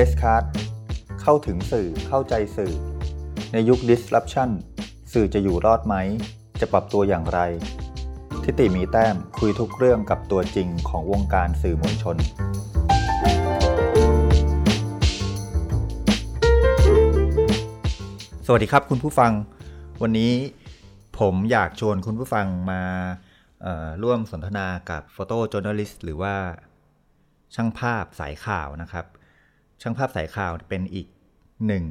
Place Card เข้าถึงสื่อเข้าใจสื่อ ในยุค disruption สื่อจะอยู่รอดไหม จะปรับตัวอย่างไร ทิติมีแต้มคุยทุกเรื่องกับตัวจริงของวงการสื่อมวลชน สวัสดีครับคุณผู้ฟัง วันนี้ผมอยากชวนคุณผู้ฟังมาร่วมสนทนากับโฟโต้จ o ร์นลิสต์หรือว่าช่างภาพสายข่าวนะครับ ช่างภาพสายข่าวเป็นอีกหนึ่ง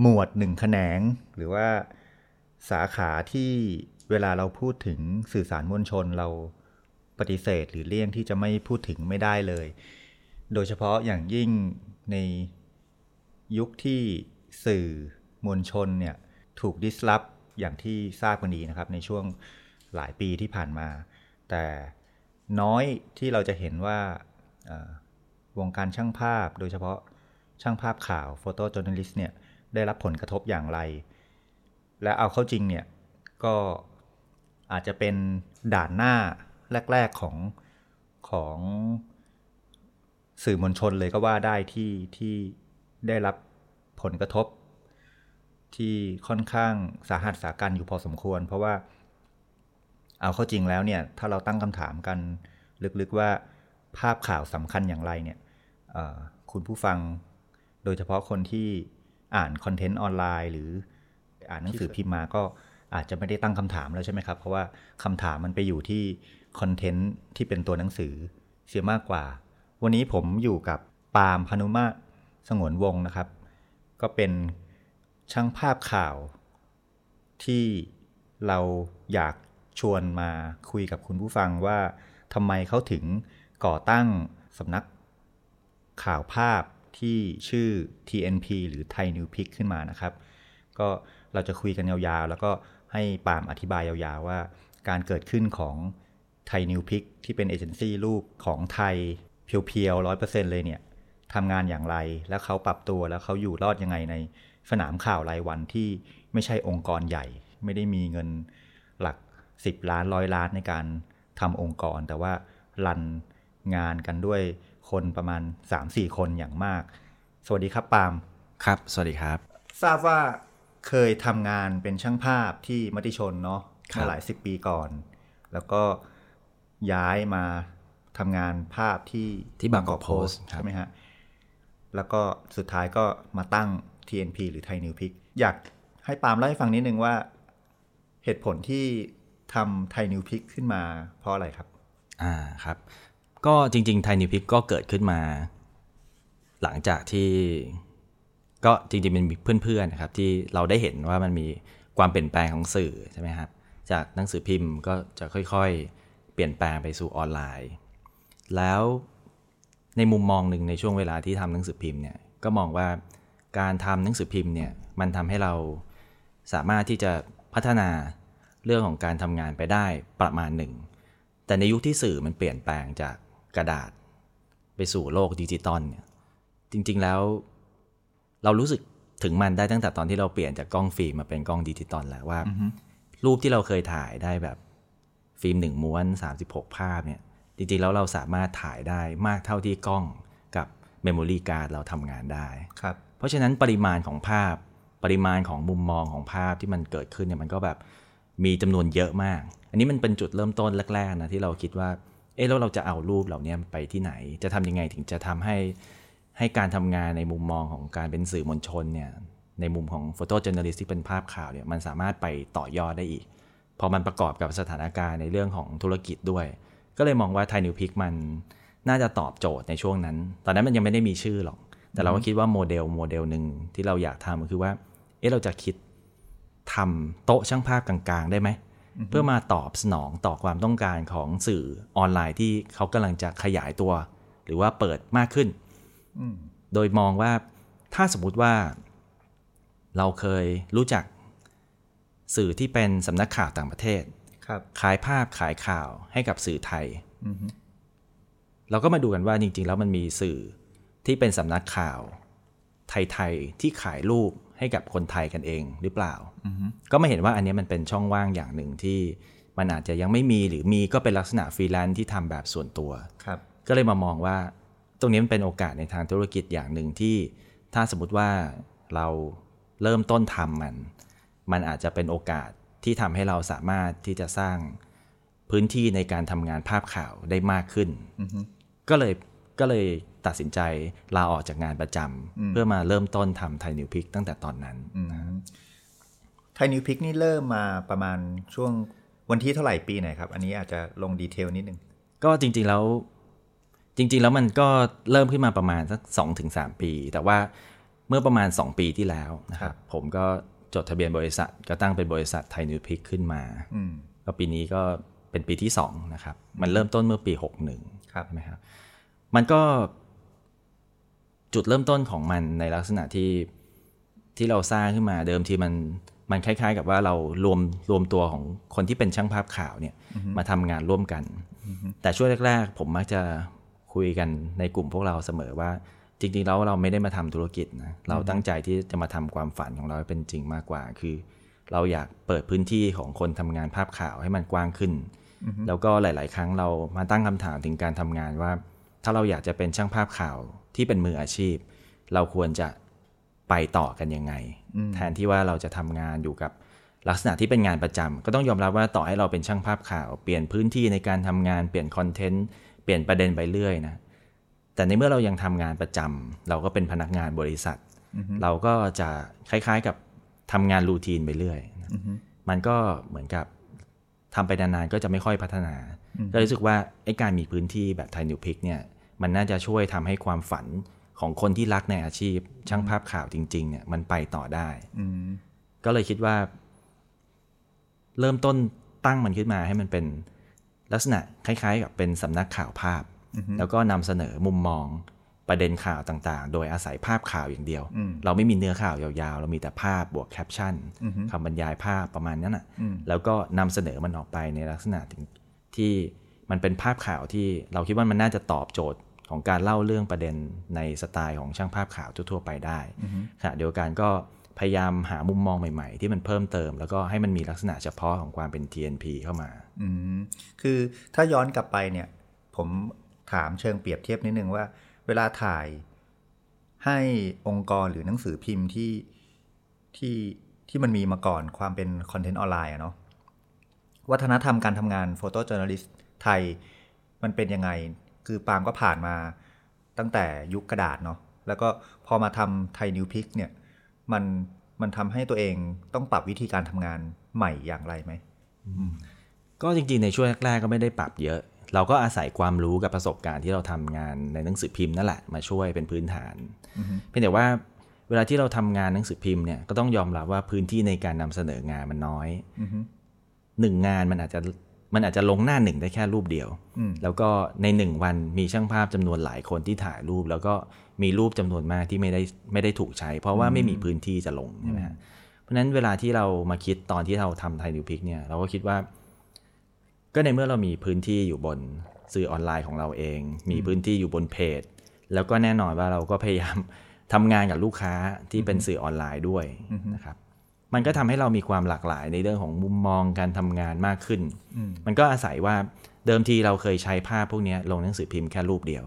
หมวดหนึ่งแขนง หรือว่าสาขาที่เวลาเราพูดถึงสื่อสารมวลชนเราปฏิเสธหรือเลี่ยงที่จะไม่พูดถึงไม่ได้เลย โดยเฉพาะอย่างยิ่งในยุคที่สื่อมวลชนเนี่ยถูกดิสลอฟอย่างที่ทราบกันดีนะครับ ในช่วงหลายปีที่ผ่านมา แต่น้อยที่เราจะเห็นว่า วงการช่างภาพ โดยเฉพาะช่างภาพข่าวโฟโต้จ o ร์นลิสต์เนี่ยได้รับผลกระทบอย่างไร และเอาเข้าจริงเนี่ยก็อาจจะเป็นด่านหน้าแรก ๆของของสื่อมวลชนเลยก็ว่าได้ที่ที่ได้รับผลกระทบ ที่ค่อนข้างสาหัสสาการอยู่พอสมควร เพราะว่าเอาเข้าจริงแล้วเนี่ยถ้าเราตั้งคำถามกันลึกๆว่า ภาพข่าวสำคัญอย่างไรเนี่ยคุณผู้ฟังโดยเฉพาะคนที่อ่านคอนเทนต์ออนไลน์หรืออ่านหนังสือพิมพ์มาก็อาจจะไม่ได้ตั้งคำถามแล้วใช่ไหมครับ เพราะว่าคำถามมันไปอยู่ที่คอนเทนต์ที่เป็นตัวหนังสือเสียมากกว่า วันนี้ผมอยู่กับปาล์มพนุมาสงวนวงนะครับ ก็เป็นช่างภาพข่าวที่เราอยากชวนมาคุยกับคุณผู้ฟังว่าทำไมเขาถึง ก่อตั้งสำนักข่าวภาพที่ชื่อ TNP หรือ Thai New Pick ขึ้นมานะครับ ก็เราจะคุยกันยาวๆ แล้วก็ให้ปามอธิบายยาวๆ ว่าการเกิดขึ้นของ Thai New Pick ที่เป็นเอเจนซี่ลูกของไทยเพียวๆร้อยเปอร์เซ็นเลยเนี่ยทำงานอย่างไร แล้วเขาปรับตัวแล้วเขาอยู่รอดยังไงในสนามข่าวรายวันที่ไม่ใช่องค์กรใหญ่ ไม่ได้มีเงินหลัก 10 ล้านร้อยล้านในการทำองค์กร แต่ว่ารัน งานกันด้วยคนประมาณ 3-4 คนอย่างมาก สวัสดีครับปาล์มครับ สวัสดีครับ ทราบว่าเคยทำงานเป็นช่างภาพที่มติชนเนาะเมื่อหลายสิบปีก่อน แล้วก็ย้ายมาทำงานภาพที่ที่บางกอกโพสใช่ไหมฮะ แล้วก็สุดท้ายก็มาตั้ง TNP หรือไทยนิวพิกอยากให้ปาล์มเล่าให้ฟังนิดนึงว่า เหตุผลที่ทำไทยนิวพิกขึ้นมาเพราะอะไรครับ อ่าครับ ก็จริงๆไทยนิวพิกก็เกิดขึ้นมา หลังจากที่ก็จริงๆเป็นเพื่อนๆนะครับที่เราได้เห็นว่ามันมีความเปลี่ยนแปลงของสื่อใช่ไหมครับจากหนังสือพิมพ์ก็จะค่อยๆ เปลี่ยนแปลงไปสู่ออนไลน์ แล้วในมุมมองหนึ่งในช่วงเวลาที่ทำหนังสือพิมพ์เนี่ยก็มองว่าการทำหนังสือพิมพ์เนี่ยมันทำให้เราสามารถที่จะพัฒนาเรื่องของการทำงานไปได้ประมาณหนึ่งแต่ในยุคที่สื่อมันเปลี่ยนแปลงจาก กระดาษ ไปสู่โลกดิจิตอลเนี่ยจริง ๆ แล้วเรารู้สึกถึงมันได้ตั้งแต่ตอนที่เราเปลี่ยนจากกล้องฟิล์มมาเป็นกล้องดิจิตอลแล้วว่า รูปที่เราเคยถ่ายได้แบบฟิล์มหนึ่งม้วน 36 ภาพเนี่ยจริง ๆ แล้วเราสามารถถ่ายได้มากเท่าที่กล้องกับ memory card เราทำงานได้ครับเพราะฉะนั้นปริมาณของภาพปริมาณของมุมมองของภาพที่มันเกิดขึ้นเนี่ยมันก็แบบมีจำนวนเยอะมาก อันนี้มันเป็นจุดเริ่มต้นแรกๆนะที่เราคิดว่าเอ๊ะแล้วเราจะเอารูปเหล่านี้ไปที่ไหน จะทำยังไงถึงจะทำให้ให้การทำงานในมุมมองของการเป็นสื่อมวลชนเนี่ยในมุมของ photojournalist ที่เป็นภาพข่าวเนี่ยมันสามารถไปต่อยอดได้อีก พอมันประกอบกับสถานการณ์ในเรื่องของธุรกิจด้วย ก็เลยมองว่า Thai News Pix มันน่าจะตอบโจทย์ในช่วงนั้น ตอนนั้นมันยังไม่ได้มีชื่อหรอก แต่เราก็คิดว่าโมเดลโมเดลหนึ่งที่เราอยากทำก็คือว่า เอ๊ะเราจะคิดทำโต๊ะช่างภาพกลางๆ ได้ไหม เพื่อมาตอบสนองต่อความต้องการของสื่อออนไลน์ที่เขากำลังจะขยายตัว หรือว่าเปิดมากขึ้น โดยมองว่าถ้าสมมุติว่า เราเคยรู้จักสื่อที่เป็นสำนักข่าวต่างประเทศขายภาพขายข่าวให้กับสื่อไทยเราก็มาดูกันว่าจริง ๆ แล้วมันมีสื่อที่เป็นสำนักข่าว ไทย ๆ ที่ขายรูป ให้กับคนไทยกันเองหรือเปล่า ก็ไม่เห็นว่าอันนี้มันเป็นช่องว่างอย่างหนึ่งที่มันอาจจะยังไม่มีหรือมีก็เป็นลักษณะฟรีแลนซ์ที่ทำแบบส่วนตัวครับ ก็เลยมามองว่าตรงนี้มันเป็นโอกาสในทางธุรกิจอย่างหนึ่งที่ ถ้าสมมติว่าเราเริ่มต้นทำมัน มันอาจจะเป็นโอกาสที่ทำให้เราสามารถที่จะสร้างพื้นที่ในการทำงานภาพข่าวได้มากขึ้น ก็เลยก็เลย ตัดสินใจลาออกจากงานประจำเพื่อมาเริ่มต้นทำไทยนิวพิกตั้งแต่ตอนนั้นThai News Pix นี่เริ่มมาประมาณช่วงวันที่เท่าไหร่ปีไหนครับ อันนี้อาจจะลง detail นิดนึง ก็จริง ๆ แล้วจริง ๆ แล้วมันก็เริ่มขึ้นมาประมาณสักสองถึงสามปี แต่ว่าเมื่อประมาณ 2 ปีที่แล้วนะครับ ผมก็จดทะเบียนบริษัท ก็ตั้งเป็นบริษัท Thai News Pix ขึ้นมาก็ปีนี้ก็เป็นปีที่2นะครับ มันเริ่มต้นเมื่อปี 61ครับใช่ไหมครับ มันก็ จุดเริ่มต้นของมันในลักษณะที่ที่เราสร้างขึ้นมาเดิมทีมันมันคล้ายๆ กับว่าเรารวมรวมตัวของคนที่เป็นช่างภาพข่าวเนี่ยมาทำงานร่วมกัน แต่ช่วงแรก ๆ ผมมักจะคุยกันในกลุ่มพวกเราเสมอว่า จริงๆแล้วเราไม่ได้มาทำธุรกิจนะเราตั้งใจที่จะมาทำความฝันของเราเป็นจริงมากกว่า คือ เราอยากเปิดพื้นที่ของคนทำงานภาพข่าวให้มันกว้างขึ้น แล้วก็หลาย ๆ ครั้งเรามาตั้งคำถามถึงการทำงานว่า ถ้าเราอยากจะเป็นช่างภาพข่าว ที่เป็นมืออาชีพ เราควรจะไปต่อกันยังไง แทนที่ว่าเราจะทำงานอยู่กับลักษณะที่เป็นงานประจำก็ต้องยอมรับว่าต่อให้เราเป็นช่างภาพข่าว เปลี่ยนพื้นที่ในการทำงานเปลี่ยนคอนเทนต์เปลี่ยนประเด็นไปเรื่อยนะแต่ในเมื่อเรายังทำงานประจำเราก็เป็นพนักงานบริษัท เราก็จะคล้ายๆกับทำงานรูทีนไปเรื่อยมันก็เหมือนกับทำไปนานๆก็จะไม่ค่อยพัฒนา ก็รู้สึกว่าไอ้การมีพื้นที่แบบไทยนิวพิกเนี่ย มันน่าจะช่วยทำให้ความฝันของคนที่รักในอาชีพ ช่างภาพข่าวจริง ๆ เนี่ยมันไปต่อได้ก็เลยคิดว่า เริ่มต้นตั้งมันขึ้นมาให้มันเป็นลักษณะคล้าย ๆ กับเป็นสำนักข่าวภาพ แล้วก็นำเสนอมุมมองประเด็นข่าวต่างๆ โดยอาศัยภาพข่าวอย่างเดียว เราไม่มีเนื้อข่าวยาวๆ เรามีแต่ภาพบวกแคปชั่นคำบรรยายภาพประมาณนั้นอะ แล้วก็นำเสนอมันออกไปในลักษณะที่มันเป็นภาพข่าวที่เราคิดว่ามันน่าจะตอบโจทย์ ของการเล่าเรื่องประเด็นในสไตล์ของช่างภาพข่าวทั่ว ๆ ไปได้ค่ะเดียวกันก็พยายามหามุมมองใหม่ ๆ ที่มันเพิ่มเติม แล้วก็ให้มันมีลักษณะเฉพาะของความเป็น TNP เข้ามาอืมคือถ้าย้อนกลับไปเนี่ย ผมถามเชิงเปรียบเทียบนิดนึงว่า เวลาถ่ายให้องค์กรหรือหนังสือพิมพ์ที่ที่ที่มันมีมาก่อนความเป็น content ออนไลน์อะเนาะวัฒนธรรมการทำงาน photojournalist ไทยมันเป็นยังไง คือปาล์มก็ผ่านมาตั้งแต่ยุคกระดาษเนาะแล้วก็พอมาทำ Thai News Pix เนี่ยมันมันทำให้ตัวเองต้องปรับวิธีการทำงานใหม่อย่างไรไหมก็จริงๆในช่วงแรกๆก็ไม่ได้ปรับเยอะ เราก็อาศัยความรู้กับประสบการณ์ที่เราทำงานในหนังสือพิมพ์นั่นแหละมาช่วยเป็นพื้นฐานเพียงแต่ว่าเวลาที่เราทำงานหนังสือพิมพ์เนี่ยก็ต้องยอมรับว่าพื้นที่ในการนำเสนองานมันน้อยหนึ่งงานมันอาจจะ มันอาจจะลงหน้าหนึ่งได้แค่รูปเดียว แล้วก็ในหนึ่งวันมีช่างภาพจำนวนหลายคนที่ถ่ายรูป แล้วก็มีรูปจำนวนมากที่ไม่ได้ไม่ได้ถูกใช้ เพราะว่าไม่มีพื้นที่จะลงใช่ไหมฮะเพราะฉะนั้นเวลาที่เรามาคิดตอนที่เราทำไทยนิวพิกเนี่ยเราก็คิดว่า ก็ในเมื่อเรามีพื้นที่อยู่บนสื่อออนไลน์ของเราเอง มีพื้นที่อยู่บนเพจ แล้วก็แน่นอนว่าเราก็พยายามทำงานกับลูกค้าที่เป็นสื่อออนไลน์ด้วยนะครับ มันก็ทำให้เรามีความหลากหลายในเรื่องของมุมมองการทำงานมากขึ้น มันก็อาศัยว่าเดิมทีเราเคยใช้ภาพพวกนี้ลงหนังสือพิมพ์แค่รูปเดียว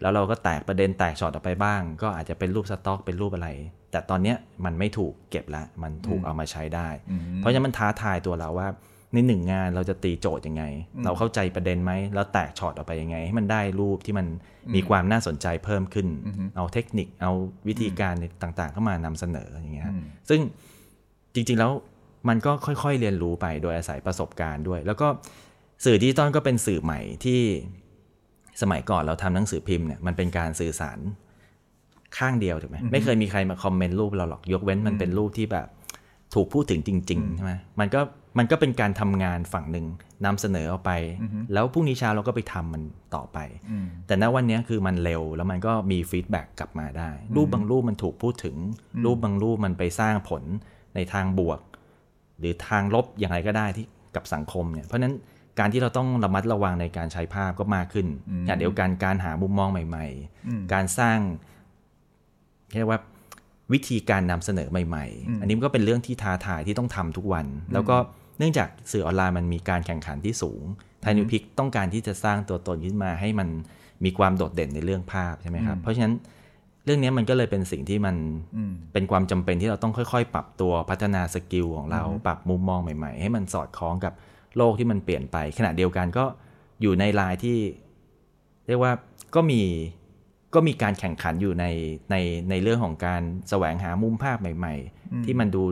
แล้วเราก็แตกประเด็นแตกช็อตออกไปบ้าง ก็อาจจะเป็นรูปสต็อกเป็นรูปอะไร แต่ตอนนี้มันไม่ถูกเก็บละ มันถูกเอามาใช้ได้ เพราะฉะนั้นมันท้าทายตัวเราว่าในหนึ่งงานเราจะตีโจทย์ยังไง เราเข้าใจประเด็นไหม แล้วแตกช็อตออกไปยังไง ให้มันได้รูปที่มันมีความน่าสนใจเพิ่มขึ้น เอาเทคนิค เอาวิธีการต่างๆ เข้ามานำเสนออย่างเงี้ยซึ่ง จริง ๆ แล้วมันก็ค่อยๆ เรียนรู้ไปโดยอาศัยประสบการณ์ด้วย แล้วก็สื่อดิจิตอลก็เป็นสื่อใหม่ที่สมัยก่อนเราทำหนังสือพิมพ์เนี่ยมันเป็นการสื่อสารข้างเดียวถูกไหมไม่เคยมีใครมาคอมเมนต์รูปเราหรอกยกเว้นมันเป็นรูปที่แบบ ถูกพูดถึงจริงๆใช่ไหมมันก็มันก็เป็นการทำงานฝั่งหนึ่งนำเสนอออกไป แล้วพรุ่งนี้เช้าเราก็ไปทำมันต่อไป แต่ณวันนี้คือมันเร็วแล้วมันก็มีฟีดแบ็กกลับมาได้ รูปบางรูปมันถูกพูดถึง รูปบางรูปมันไปสร้างผล ในทางบวก หรือทางลบอย่างไรก็ได้ที่กับสังคมเนี่ยเพราะนั้นการที่เราต้องระมัดระวังในการใช้ภาพก็มากขึ้นอย่างเดียวกันการหามุมมองใหม่ ๆ การสร้างเรียกว่าวิธีการนำเสนอใหม่ ๆ อันนี้ก็เป็นเรื่องที่ท้าทายที่ต้องทำทุกวัน แล้วก็เนื่องจากสื่อออนไลน์มันมีการแข่งขันที่สูง Thai News Pix ต้องการที่จะสร้างตัวตนขึ้นมาให้มันมีความโดดเด่นในเรื่องภาพใช่ไหมครับ เพราะฉะนั้น เรื่องนี้มันก็เลยเป็นสิ่งที่มันเป็นความจำเป็นที่เราต้องค่อยๆ ปรับตัวพัฒนา skill ของเรา ปรับมุมมองใหม่ ๆ ให้มันสอดคล้องกับโลกที่มันเปลี่ยนไป ขณะเดียวกันก็อยู่ในลายที่ เรียกว่าก็มีก็มีการแข่งขันอยู่ในในในเรื่องของการแสวงหามุมภาพใหม่ ๆ ที่มันดู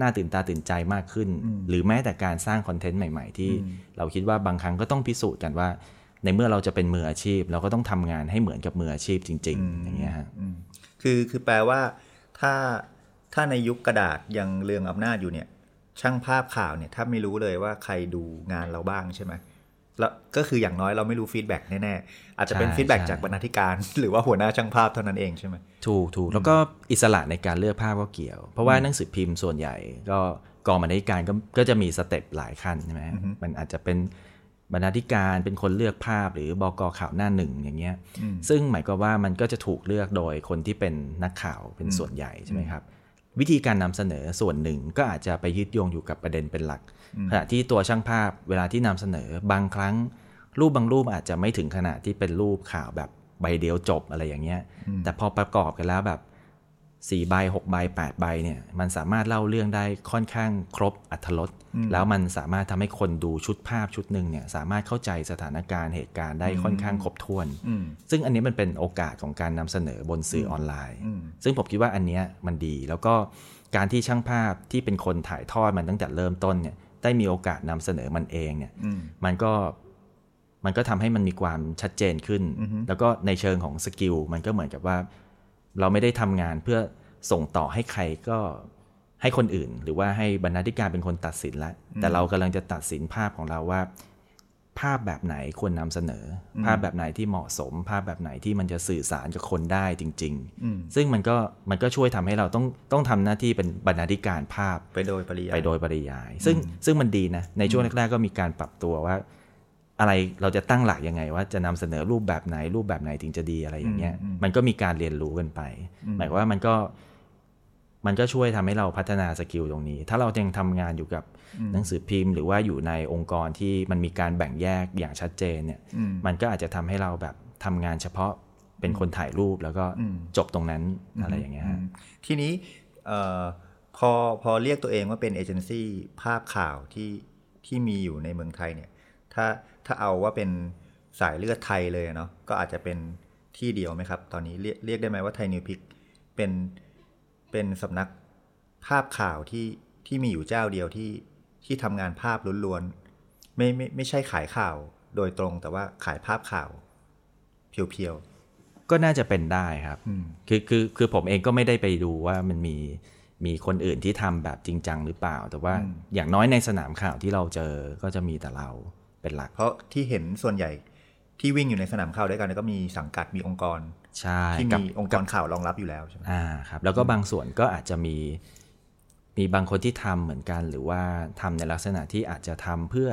น่าตื่นตาตื่นใจมากขึ้น หรือแม้แต่การสร้างคอนเทนต์ใหม่ ๆ ที่เราคิดว่าบางครั้งก็ต้องพิสูจน์กันว่า ในเมื่อเราจะเป็นมืออาชีพ เราก็ต้องทำงานให้เหมือนกับมืออาชีพจริง ๆ อย่างเงี้ยฮะคือคือแปลว่าถ้าถ้าในยุคกระดาษยังเรืองอำนาจอยู่เนี่ย ช่างภาพข่าวเนี่ยถ้าไม่รู้เลยว่าใครดูงานเราบ้างใช่ไหมแล้วก็คืออย่างน้อยเราไม่รู้ feedback แน่ๆ อาจจะเป็นใช่ feedback ใช่จากบรรณาธิการ หรือว่าหัวหน้าช่างภาพเท่านั้นเองใช่ไหมถูกถูกแล้วก็อิสระในการเลือกภาพก็เกี่ยว เพราะว่าหนังสือพิมพ์ส่วนใหญ่ ก็กองบรรณาธิการก็ก็จะมี step หลายขั้นใช่ไหมมันอาจจะเป็น บรรณาธิการเป็นคนเลือกภาพหรือบกข่าวหน้าหนึ่งอย่างเงี้ย ซึ่งหมายความว่ามันก็จะถูกเลือกโดยคนที่เป็นนักข่าวเป็นส่วนใหญ่ใช่ไหมครับ วิธีการนำเสนอส่วนหนึ่งก็อาจจะไปยึดโยงอยู่กับประเด็นเป็นหลัก ขณะที่ตัวช่างภาพเวลาที่นำเสนอบางครั้ง รูปบางรูปอาจจะไม่ถึงขนาดที่เป็นรูปข่าวแบบใบเดียวจบอะไรอย่างเงี้ย แต่พอประกอบกันแล้วแบบ 4ใบ6ใบ8ใบเนี่ยมันสามารถเล่าเรื่องได้ค่อนข้างครบอัธรสแล้วมันสามารถทำให้คนดูชุดภาพชุดหนึ่งเนี่ยสามารถเข้าใจสถานการณ์เหตุการณ์ได้ค่อนข้างครบถ้วน ซึ่งอันนี้มันเป็นโอกาสของการนำเสนอบนสื่อออนไลน์ ซึ่งผมคิดว่าอันเนี้ยมันดี แล้วก็การที่ช่างภาพที่เป็นคนถ่ายทอดมันตั้งแต่เริ่มต้นเนี่ยได้มีโอกาสนำเสนอมันเองเนี่ยมันก็มันก็ทำให้มันมีความชัดเจนขึ้น แล้วก็ในเชิงของสกิลมันก็เหมือนกับว่า เราไม่ได้ทำงานเพื่อส่งต่อให้ใครก็ให้คนอื่น หรือว่าให้บรรณาธิการเป็นคนตัดสินแล้วแต่เรากำลังจะตัดสินภาพของเราว่า ภาพแบบไหนควรนำเสนออภาพแบบไหนที่เหมาะสม ภาพแบบไหนที่มันจะสื่อสารกับคนได้จริง ๆ ซึ่งมันก็มันก็ช่วยทำให้เราต้องต้องทำหน้าที่เป็นบรรณาธิการภาพไปโดยปริยายไปโดยปริยาย ซึ่งซึ่งมันดีนะในช่วงแรกๆก็มีการปรับตัวว่า อะไรเราจะตั้งหลักยังไงว่าจะนำเสนอรูปแบบไหนรูปแบบไหนถึงจะดีอะไรอย่างเงี้ย มันก็มีการเรียนรู้กันไป หมายความว่ามันก็มันก็ช่วยทำให้เราพัฒนาสกิลตรงนี้ ถ้าเรายังทำงานอยู่กับหนังสือพิมพ์ หรือว่าอยู่ในองค์กรที่มันมีการแบ่งแยกอย่างชัดเจนเนี่ย มันก็อาจจะทำให้เราแบบทำงานเฉพาะเป็นคนถ่ายรูปแล้วก็จบตรงนั้นอะไรอย่างเงี้ยฮะทีนี้เอ่อพอพอเรียกตัวเองว่าเป็นเอเจนซี่ภาพข่าวที่ที่มีอยู่ในเมืองไทยเนี่ย ถ้า ถ้าเอาว่าเป็นสายเลือดไทยเลยเนาะก็อาจจะเป็นที่เดียวไหมครับ ตอนนี้เรียกเรียกได้ไหมว่าไทยนิวพิกเป็นเป็นสำนักภาพข่าวที่ที่มีอยู่เจ้าเดียวที่ที่ทำงานภาพล้วนๆไม่ไม่ไม่ใช่ขายข่าวโดยตรงแต่ว่าขายภาพข่าว เพียวก็น่าจะเป็นได้ครับคือคือคือผมเองก็ไม่ได้ไปดูว่ามันมีมีคนอื่นที่ทำแบบจริงจังหรือเปล่า แต่ว่าอย่างน้อยในสนามข่าวที่เราเจอก็จะมีแต่เรา เป็นหลักๆเพราะที่เห็นส่วนใหญ่ที่วิ่งอยู่ในสนามข่าวด้วยกันเนี่ยก็มีสังกัดมีองค์กรใช่ที่กับมีองค์กรข่าวรองรับอยู่แล้วใช่ไหมอ่าครับแล้วก็บางส่วนก็อาจจะมีมีบางคนที่ทำเหมือนกัน หรือว่าทำในลักษณะที่อาจจะทำเพื่อ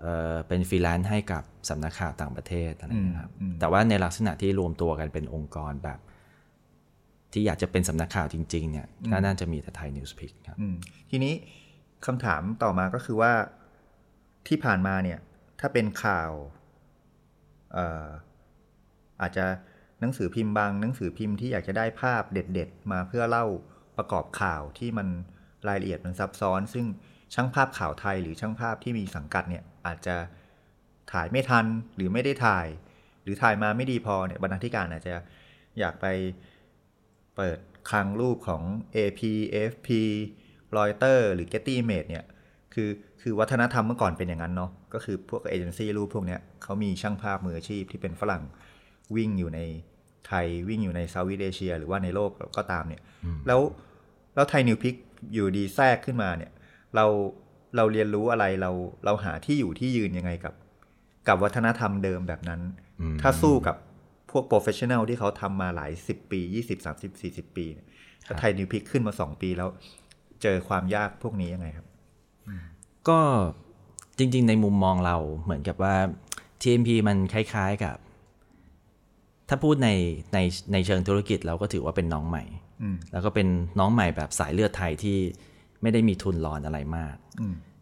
เออเป็นฟรีแลนซ์ให้กับสำนักข่าวต่างประเทศอะไรอย่างเงี้ยครับแต่ว่าในลักษณะที่รวมตัวกันเป็นองค์กรแบบ ที่อยากจะเป็นสำนักข่าวจริง ๆ เนี่ยก็น่าจะมีแต่ Thai News Pix ครับอืมทีนี้คำถามต่อมาก็คือว่า ที่ผ่านมาเนี่ย ถ้าเป็นข่าวเอ่อาจจะหนังสือพิมพ์บาง หนังสือพิมพ์ที่อยากจะได้ภาพเด็ด ๆ มาเพื่อเล่าประกอบข่าวที่มันรายละเอียดมันซับซ้อน ซึ่งช่างภาพข่าวไทยหรือช่างภาพที่มีสังกัดเนี่ยอาจจะถ่ายไม่ทันหรือไม่ได้ถ่าย หรือถ่ายมาไม่ดีพอเนี่ยบรรณาธิการอาจจะอยากไปเปิดคลังรูปของ AP FP Reuters หรือ Getty Image เนี่ย คือคือวัฒนธรรมเมื่อก่อนเป็นอย่างนั้นเนาะก็คือพวกเอเจนซี่รูปพวกเนี้ยเขามีช่างภาพมืออาชีพที่เป็นฝรั่งวิ่งอยู่ในไทยวิ่งอยู่ใน Southeast Asia หรือว่าในโลกก็ตามเนี่ย แล้วแล้ว Thai News Pix อยู่ดีแทรกขึ้นมาเนี่ย เราเราเรียนรู้อะไรเราเราหาที่อยู่ที่ยืนยังไงกับ กับวัฒนธรรมเดิมแบบนั้น ถ้าสู้กับพวกโปรเฟชชั่น a ลที่เขาทำมาหลายสิบปียี่สิบสามสิบสี่สิบปีเนี่ยถ้า Thai News Pix ขึ้นมาสองปีแล้ว เจอความยากพวกนี้ยังไงครับ ก็จริง ๆ ในมุมมองเราเหมือนกับว่า TNP มันคล้าย ๆกับ ถ้าพูดในในในเชิงธุรกิจเราก็ถือว่าเป็นน้องใหม่ แล้วก็เป็นน้องใหม่แบบสายเลือดไทยที่ไม่ได้มีทุนรอนอะไรมาก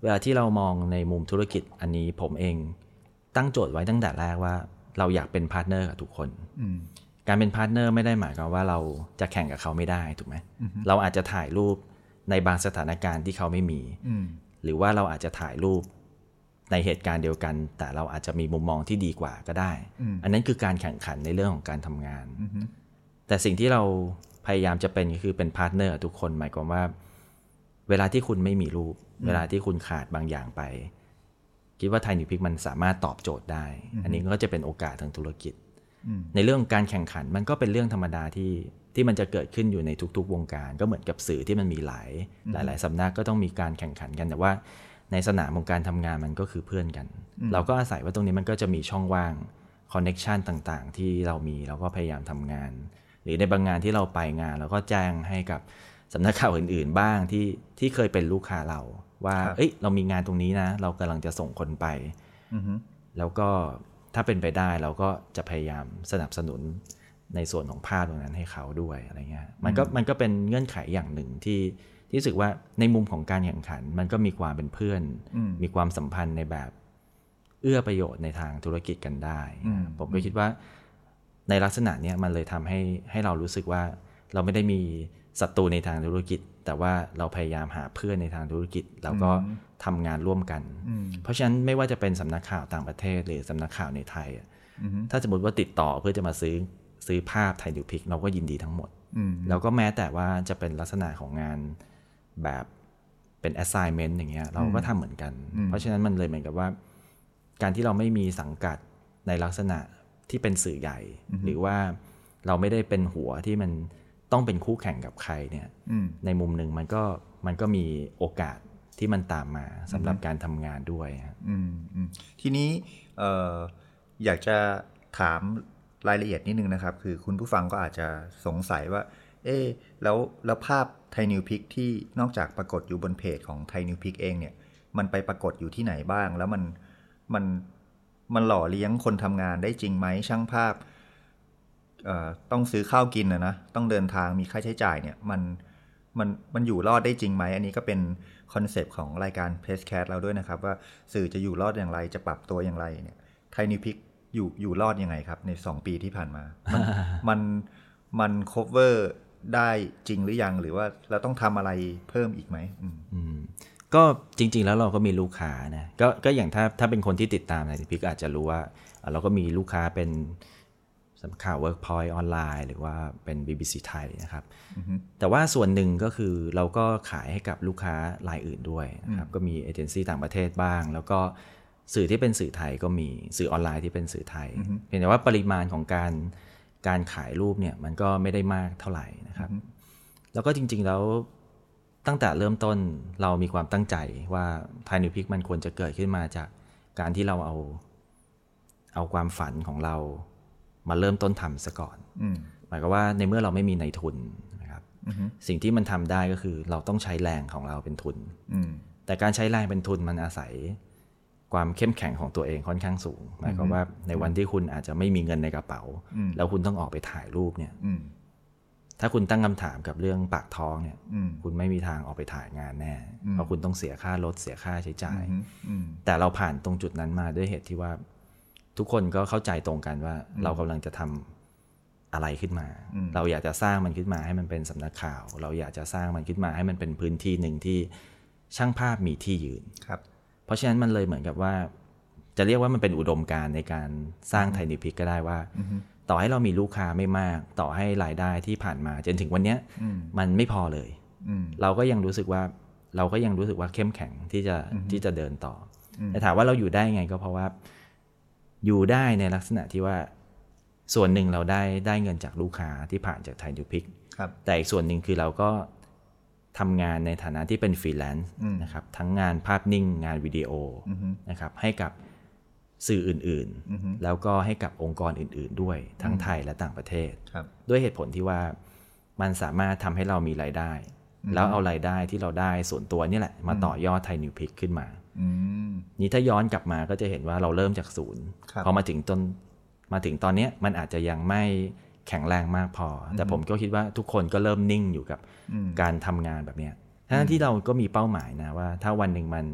เวลาที่เรามองในมุมธุรกิจอันนี้ผมเองตั้งโจทย์ไว้ตั้งแต่แรกว่า เราอยากเป็น partner กับทุกคนอืมการเป็น partner ไม่ได้หมายความว่าเราจะแข่งกับเขาไม่ได้ถูกไหมอือฮึเราอาจจะถ่ายรูปในบางสถานการณ์ที่เขาไม่มีอืม หรือว่าเราอาจจะถ่ายรูปในเหตุการณ์เดียวกัน แต่เราอาจจะมีมุมมองที่ดีกว่าก็ได้อืมอันนั้นคือการแข่งขันในเรื่องของการทำงานอืมแต่สิ่งที่เราพยายามจะเป็นก็คือเป็น partner กับทุกคนหมายความว่า เวลาที่คุณไม่มีรูป เวลาที่คุณขาดบางอย่างไป คิดว่า Thai News Pix มันสามารถตอบโจทย์ได้ อันนี้ก็จะเป็นโอกาสทางธุรกิจอืมในเรื่องของการแข่งขันมันก็เป็นเรื่องธรรมดาที่ ที่มันจะเกิดขึ้นอยู่ในทุกๆ วงการ ก็เหมือนกับสื่อที่มันมีหลายหลาย ๆสำนักก็ต้องมีการแข่งขันกันแต่ว่า ในสนามของการทำงานมันก็คือเพื่อนกัน เราก็อาศัยว่าตรงนี้มันก็จะมีช่องว่าง connection ต่างๆ ที่เรามีเราก็พยายามทำงาน หรือในบางงานที่เราไปงานเราก็แจ้งให้กับสำนักข่าวอื่น ๆ บ้างที่ที่เคยเป็นลูกค้าเรา ว่าครับเอ้ยเรามีงานตรงนี้นะ เรากำลังจะส่งคนไปอืมแล้วก็ถ้าเป็นไปได้เราก็จะพยายามสนับสนุน ในส่วนของภาพตรงนั้นให้เขาด้วยอะไรเงี้ยมันก็มันก็เป็นเงื่อนไขอย่างหนึ่งที่ที่รู้สึกว่าในมุมของการแข่งขัน มันก็มีความเป็นเพื่อนอืมมีความสัมพันธ์ในแบบเอื้อประโยชน์ในทางธุรกิจกันได้อืมผมก็คิดว่าในลักษณะเนี้ยมันเลยทำให้ให้เรารู้สึกว่าเราไม่ได้มีศัตรูในทางธุรกิจ แต่ว่าเราพยายามหาเพื่อนในทางธุรกิจ แล้วก็ทำงานร่วมกันอืมเพราะฉะนั้นไม่ว่าจะเป็นสำนักข่าวต่างประเทศหรือสำนักข่าวในไทยอะอืมถ้าสมมติว่าติดต่อเพื่อจะมาซื้อ ซื้อภาพไทยดิวพิกเราก็ยินดีทั้งหมดอืมแล้วก็แม้แต่ว่าจะเป็นลักษณะของงานแบบเป็น assignment อย่างเงี้ย เราก็ทำเหมือนกัน เพราะฉะนั้นมันเลยเหมือนกับว่า การที่เราไม่มีสังกัดในลักษณะที่เป็นสื่อใหญ่ หรือว่าเราไม่ได้เป็นหัวที่มันต้องเป็นคู่แข่งกับใครเนี่ยอืมในมุมหนึ่งมันก็มันก็มีโอกาสที่มันตามมาสำหรับการทำงานด้วยฮะอืมอืมทีนี้เอ่ออยากจะถาม รายละเอียดนิดนึงนะครับ คือคุณผู้ฟังก็อาจจะสงสัยว่า เอ๊แล้วแล้วภาพ Thai News Pix ที่นอกจากปรากฏอยู่บนเพจของ Thai News Pix เองเนี่ย มันไปปรากฏอยู่ที่ไหนบ้าง แล้วมันมันมันหล่อเลี้ยงคนทำงานได้จริงไหมช่างภาพเอ่อต้องซื้อข้าวกินนะนะ ต้องเดินทางมีค่าใช้จ่ายเนี่ยมันมันมันอยู่รอดได้จริงไหม อันนี้ก็เป็นคอนเซปต์ของรายการเพ c แค t เราด้วยนะครับ ว่าสื่อจะอยู่รอดอย่างไรจะปรับตัวอย่างไรเนี่ยไทยนิวพิก อยู่อยู่รอดยังไงครับ ใน 2 ปีที่ผ่านมา มันมันมัน cover ได้จริงหรือยังหรือว่าเราต้องทำอะไรเพิ่มอีกไหมอืมอืมก็จริง ๆ แล้วเราก็มีลูกค้านะก็ก็อย่างถ้าถ้าเป็นคนที่ติดตามในพิกอาจจะรู้ว่าอะเราก็มีลูกค้าเป็นสำนักข่าว Workpoint ออนไลน์หรือว่าเป็น BBC ไทยนะครับ แต่ว่าส่วนหนึ่งก็คือเราก็ขายให้กับลูกค้า รายอื่นด้วยนะครับ ก็มีเอเจนซี่ต่างประเทศบ้าง แล้วก็ สื่อที่เป็นสื่อไทยก็มีสื่อออนไลน์ที่เป็นสื่อไทย เพียงแต่ว่าปริมาณของการการขายรูปเนี่ยมันก็ไม่ได้มากเท่าไหร่นะครับ แล้วก็จริง ๆ แล้วตั้งแต่เริ่มต้นเรามีความตั้งใจว่า Thai News Pix มันควรจะเกิดขึ้นมาจากการที่เราเอาเอาความฝันของเรามาเริ่มต้นทำซะก่อนอืมหมายความว่าในเมื่อเราไม่มีในทุนนะครับสิ่งที่มันทำได้ก็คือเราต้องใช้แรงของเราเป็นทุนอืมแต่การใช้แรงเป็นทุนมันอาศัย ความเข้มแข็งของตัวเองค่อนข้างสูงหมายความว่าในวันที่คุณอาจจะไม่มีเงินในกระเป๋าอืมแล้วคุณต้องออกไปถ่ายรูปเนี่ยอืมถ้าคุณตั้งคำถามกับเรื่องปากท้องเนี่ยอืมคุณไม่มีทางออกไปถ่ายงานแน่ เพราะคุณต้องเสียค่ารถเสียค่าใช้จ่ายอืมอืมแต่เราผ่านตรงจุดนั้นมาด้วยเหตุที่ว่า ทุกคนก็เข้าใจตรงกันว่า เรากำลังจะทำอะไรขึ้นมา เราอยากจะสร้างมันขึ้นมาให้มันเป็นสำนักข่าว เราอยากจะสร้างมันขึ้นมาให้มันเป็นพื้นที่หนึ่งที่ช่างภาพมีที่ยืนครับ เพราะฉะนั้นมันเลยเหมือนกับว่า จะเรียกว่ามันเป็นอุดมการณ์ในการสร้างไทยนิพิกก็ได้ว่า ต่อให้เรามีลูกค้าไม่มาก ต่อให้รายได้ที่ผ่านมา จนถึงวันเนี้ยอืมมันไม่พอเลยอืมเราก็ยังรู้สึกว่าเราก็ยังรู้สึกว่าเข้มแข็งที่จะที่จะเดินต่ออแต่ถามว่าเราอยู่ได้ไงก็เพราะว่า อยู่ได้ในลักษณะที่ว่าส่วนหนึ่งเราได้ได้เงินจากลูกค้าที่ผ่านจาก Thai News Pix ครับแต่อีกส่วนหนึ่งคือเราก็ ทำงานในฐานะที่เป็นฟรีแลนซ์นะครับทั้งงานภาพนิ่งงานวิดีโออนะครับให้กับสื่ออื่นๆ แล้วก็ให้กับองค์กรอื่น ๆ ด้วยทั้งไทยและต่างประเทศครับด้วยเหตุผลที่ว่ามันสามารถทำให้เรามีรายได้ แล้วเอารายได้ที่เราได้ส่วนตัวนี่แหละ มาต่อยอดไทยนิวพิกขึ้นมาอืมนี่ถ้าย้อนกลับมาก็จะเห็นว่าเราเริ่มจากศูนย์ครับพอมาถึงต้นมาถึงตอนเนี้ยมันอาจจะยังไม่ แข็งแรงมากพอ แต่ผมก็คิดว่าทุกคนก็เริ่มนิ่งอยู่กับการทำงานแบบเนี้ยทั้งที่เราก็มีเป้าหมายนะว่า ถ้าวันหนึ่งมัน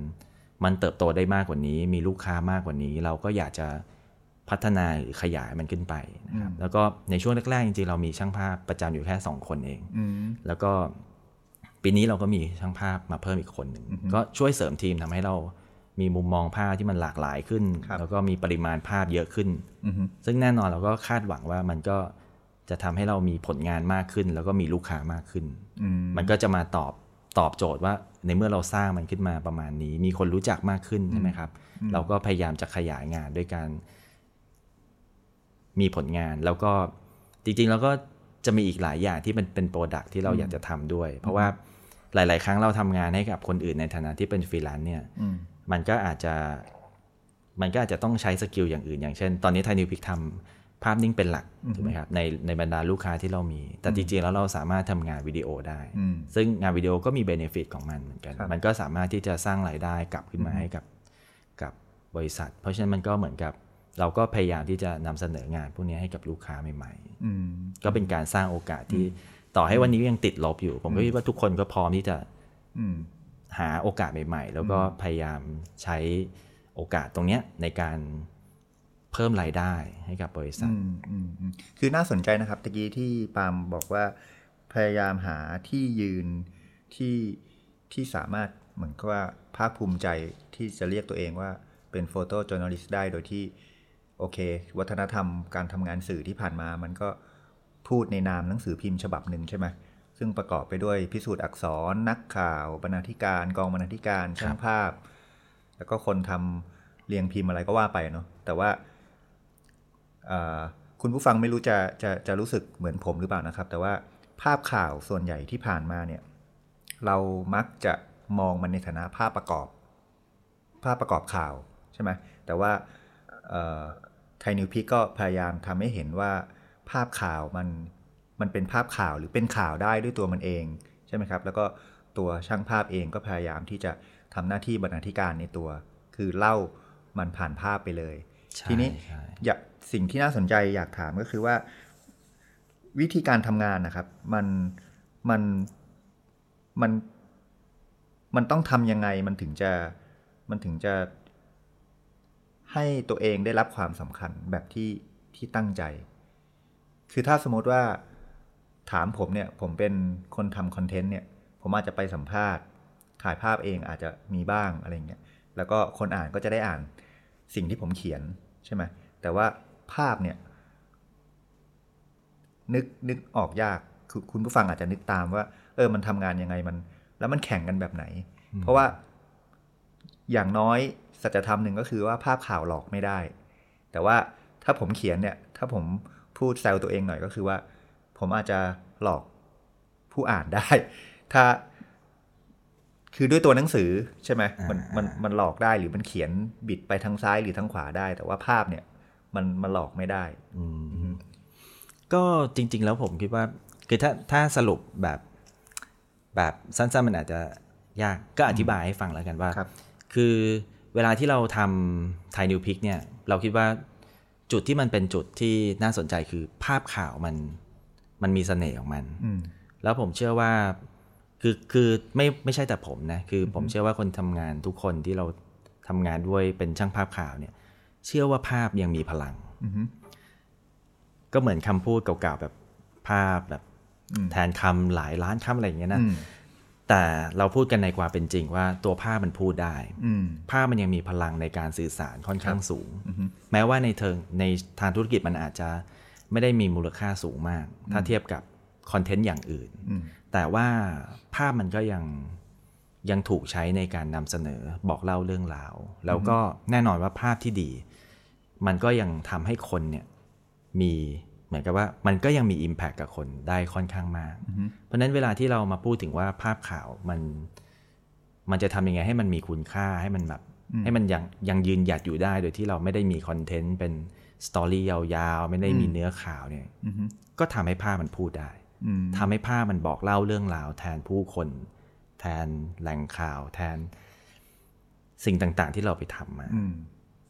มันเติบโตได้มากกว่านี้ มีลูกค้ามากกว่านี้ เราก็อยากจะพพัฒนาหรือขยายมันขึ้นไปนะครับแล้วก็ในช่วงแรกๆจริงๆเรามีช่างภาพประจำอยู่แค่สองคนเองอืมแล้วก็ปีนี้เราก็มีช่างภาพมาเพิ่มอีกคนหนึ่งก็ช่วยเสริมทีมทำให้เรามีมุมมองภาพที่มันหลากหลายขึ้นครับแล้วก็มีปริมาณภาพเยอะขึ้นอือฮึซึ่งแน่นอนเราก็คาดหวังว่ามันก็ จะทำให้เรามีผลงานมากขึ้น แล้วก็มีลูกค้ามากขึ้นอืมมันก็จะมาตอบตอบโจทย์ว่าในเมื่อเราสร้างมันขึ้นมาประมาณนี้ มีคนรู้จักมากขึ้นใช่ไหมครับ เราก็พยายามจะขยายงานด้วยการ มีผลงานแล้วก็จริงๆ แล้วก็จะมีอีกหลายอย่างที่มันเป็น product ที่เราอยากจะทำด้วย เพราะว่าหลาย ๆ ครั้งเราทำงานให้กับคนอื่นในฐานะที่เป็นฟรีแลนซ์เนี่ยอืมมันก็อาจจะมันก็อาจจะต้องใช้ skill อย่างอื่น อย่างเช่น ตอนนี้ Thai News Pix ทำ ภาพนิ่งเป็นหลักถูกไหมครับในในบรรดาลูกค้าที่เรามี แต่จริงๆแล้วเราสามารถทำงานวิดีโอได้อืมซึ่งงานวิดีโอก็มี benefit ของมันเหมือนกันครับมันก็สามารถที่จะสร้างรายได้กลับขึ้นมาให้กับกับบริษัท เพราะฉะนั้นมันก็เหมือนกับเราก็พยายามที่จะนำเสนองานพวกนี้ให้กับลูกค้าใหม่อืมๆก็เป็นการสร้างโอกาสที่ต่อให้วันนี้ยังติดลบอยู่ ผมก็คิดว่าทุกคนก็พร้อมที่จะอืมหาโอกาสใหม่ ๆ แล้วก็พยายามใช้โอกาสตรงเนี้ยในการ เพิ่มรายได้ให้กับบริษัทคือน่าสนใจนะครับตะกี้ที่ปาล์มบอกว่าพยายามหาที่ยืนที่ที่สามารถเหมือนกับว่าภาคภูมิใจที่จะเรียกตัวเองว่าเป็นโฟโต้จ o ร์น l i s t ได้โดยที่ โอเค วัฒนธรรมการทำงานสื่อที่ผ่านมา มันก็พูดในนามหนังสือพิมพ์ฉบับหนึ่งใช่ไหมซึ่งประกอบไปด้วยพิสูจน์อักษร นักข่าว บรรณาธิการ กองบรรณาธิการช่างภาพ แล้วก็คนทำเรียงพิมพ์อะไรก็ว่าไปเนาะแต่ว่า คุณผู้ฟังไม่รู้จะจะจะรู้สึกเหมือนผมหรือเปล่านะครับ แต่ว่าภาพข่าวส่วนใหญ่ที่ผ่านมาเนี่ยเรามักจะมองมันในฐานะภาพประกอบ ภาพประกอบข่าวใช่ไหมแต่ว่าไทยนิวพีก็พยายามทำให้เห็นว่าภาพข่าวมันมันเป็นภาพข่าวหรือเป็นข่าวได้ด้วยตัวมันเองใช่ไหมครับ แล้วก็ตัวช่างภาพเองก็พยายามที่จะทำหน้าที่บรรณาธิการในตัว คือเล่ามันผ่านภาพไปเลยใช่ทีนี้ใช่อยาก สิ่งที่น่าสนใจอยากถามก็คือว่า วิธีการทำงานนะครับ มันมันมันมันต้องทำยังไงมันถึงจะมันถึงจะให้ตัวเองได้รับความสำคัญแบบที่ที่ตั้งใจ คือถ้าสมมติว่าถามผมเนี่ย ผมเป็นคนทำคอนเทนต์เนี่ย ผมอาจจะไปสัมภาษณ์ ถ่ายภาพเองอาจจะมีบ้างอะไรเงี้ย แล้วก็คนอ่านก็จะได้อ่านสิ่งที่ผมเขียนใช่ไหมแต่ว่า ภาพเนี่ยนึกนึกออกยากคือคุณผู้ฟังอาจจะนึกตามว่า เออมันทำงานยังไงมัน แล้วมันแข่งกันแบบไหน เพราะว่าอย่างน้อยสัจธรรมหนึ่งก็คือว่าภาพข่าวหลอกไม่ได้ แต่ว่าถ้าผมเขียนเนี่ย ถ้าผมพูดแซวตัวเองหน่อยก็คือว่า ผมอาจจะหลอกผู้อ่านได้ ถ้า คือด้วยตัวหนังสือใช่ไหมมันมันมันหลอกได้หรือมันเขียนบิดไปทางซ้ายหรือทางขวาได้ แต่ว่าภาพเนี่ย มันมันหลอกไม่ได้ก็จริง ๆ แล้วผมคิดว่า คือถ้าถ้าสรุปแบบแบบสั้นๆมันอาจจะยากก็อธิบายให้ฟังแล้วกันว่าครับคือเวลาที่เราทำ Thai News Pix เนี่ย เราคิดว่าจุดที่มันเป็นจุดที่น่าสนใจคือภาพข่าวมันมันมีเสน่ห์ของมันอืมแล้วผมเชื่อว่าคือคือไม่ไม่ใช่แต่ผมนะ คือผมเชื่อว่าคนทำงานทุกคนที่เราทำงานด้วยเป็นช่างภาพข่าวเนี่ย เชื่อว่าภาพยังมีพลังอือฮึก็เหมือนคำพูดเก่าๆแบบภาพแบบอืมแทนคำหลายล้านคำอะไรอย่างเงี้ยนะอืมแต่เราพูดกันในความเป็นจริงว่าตัวภาพมันพูดได้อืมภาพมันยังมีพลังในการสื่อสารค่อนข้างสูงอือฮึแม้ว่าในเทิงในทางธุรกิจมันอาจจะไม่ได้มีมูลค่าสูงมาก ถ้าเทียบกับคอนเทนต์อย่างอื่นอืมแต่ว่าภาพมันก็ยัง ยังถูกใช้ในการนำเสนอบอกเล่าเรื่องราว แล้วก็แน่นอนว่าภาพที่ดี มันก็ยังทำให้คนเนี่ยมีเหมือนกับว่ามันก็ยังมี Impact กับคนได้ค่อนข้างมาก เพราะฉะนั้นเวลาที่เรามาพูดถึงว่าภาพข่าวมันมันจะทำยังไงให้มันมีคุณค่าให้มันแบบให้มันยังยังยืนหยัดอยู่ได้โดยที่เราไม่ได้มีคอนเทนต์เป็นสตอรี่ยาวๆ ไม่ได้มีเนื้อข่าวเนี่ยอือฮึก็ทำให้ภาพมันพูดได้อืมทำให้ภาพมันบอกเล่าเรื่องราวแทนผู้คน แทนแหล่งข่าวแทน สิ่งต่างๆ ที่เราไปทำมาอืม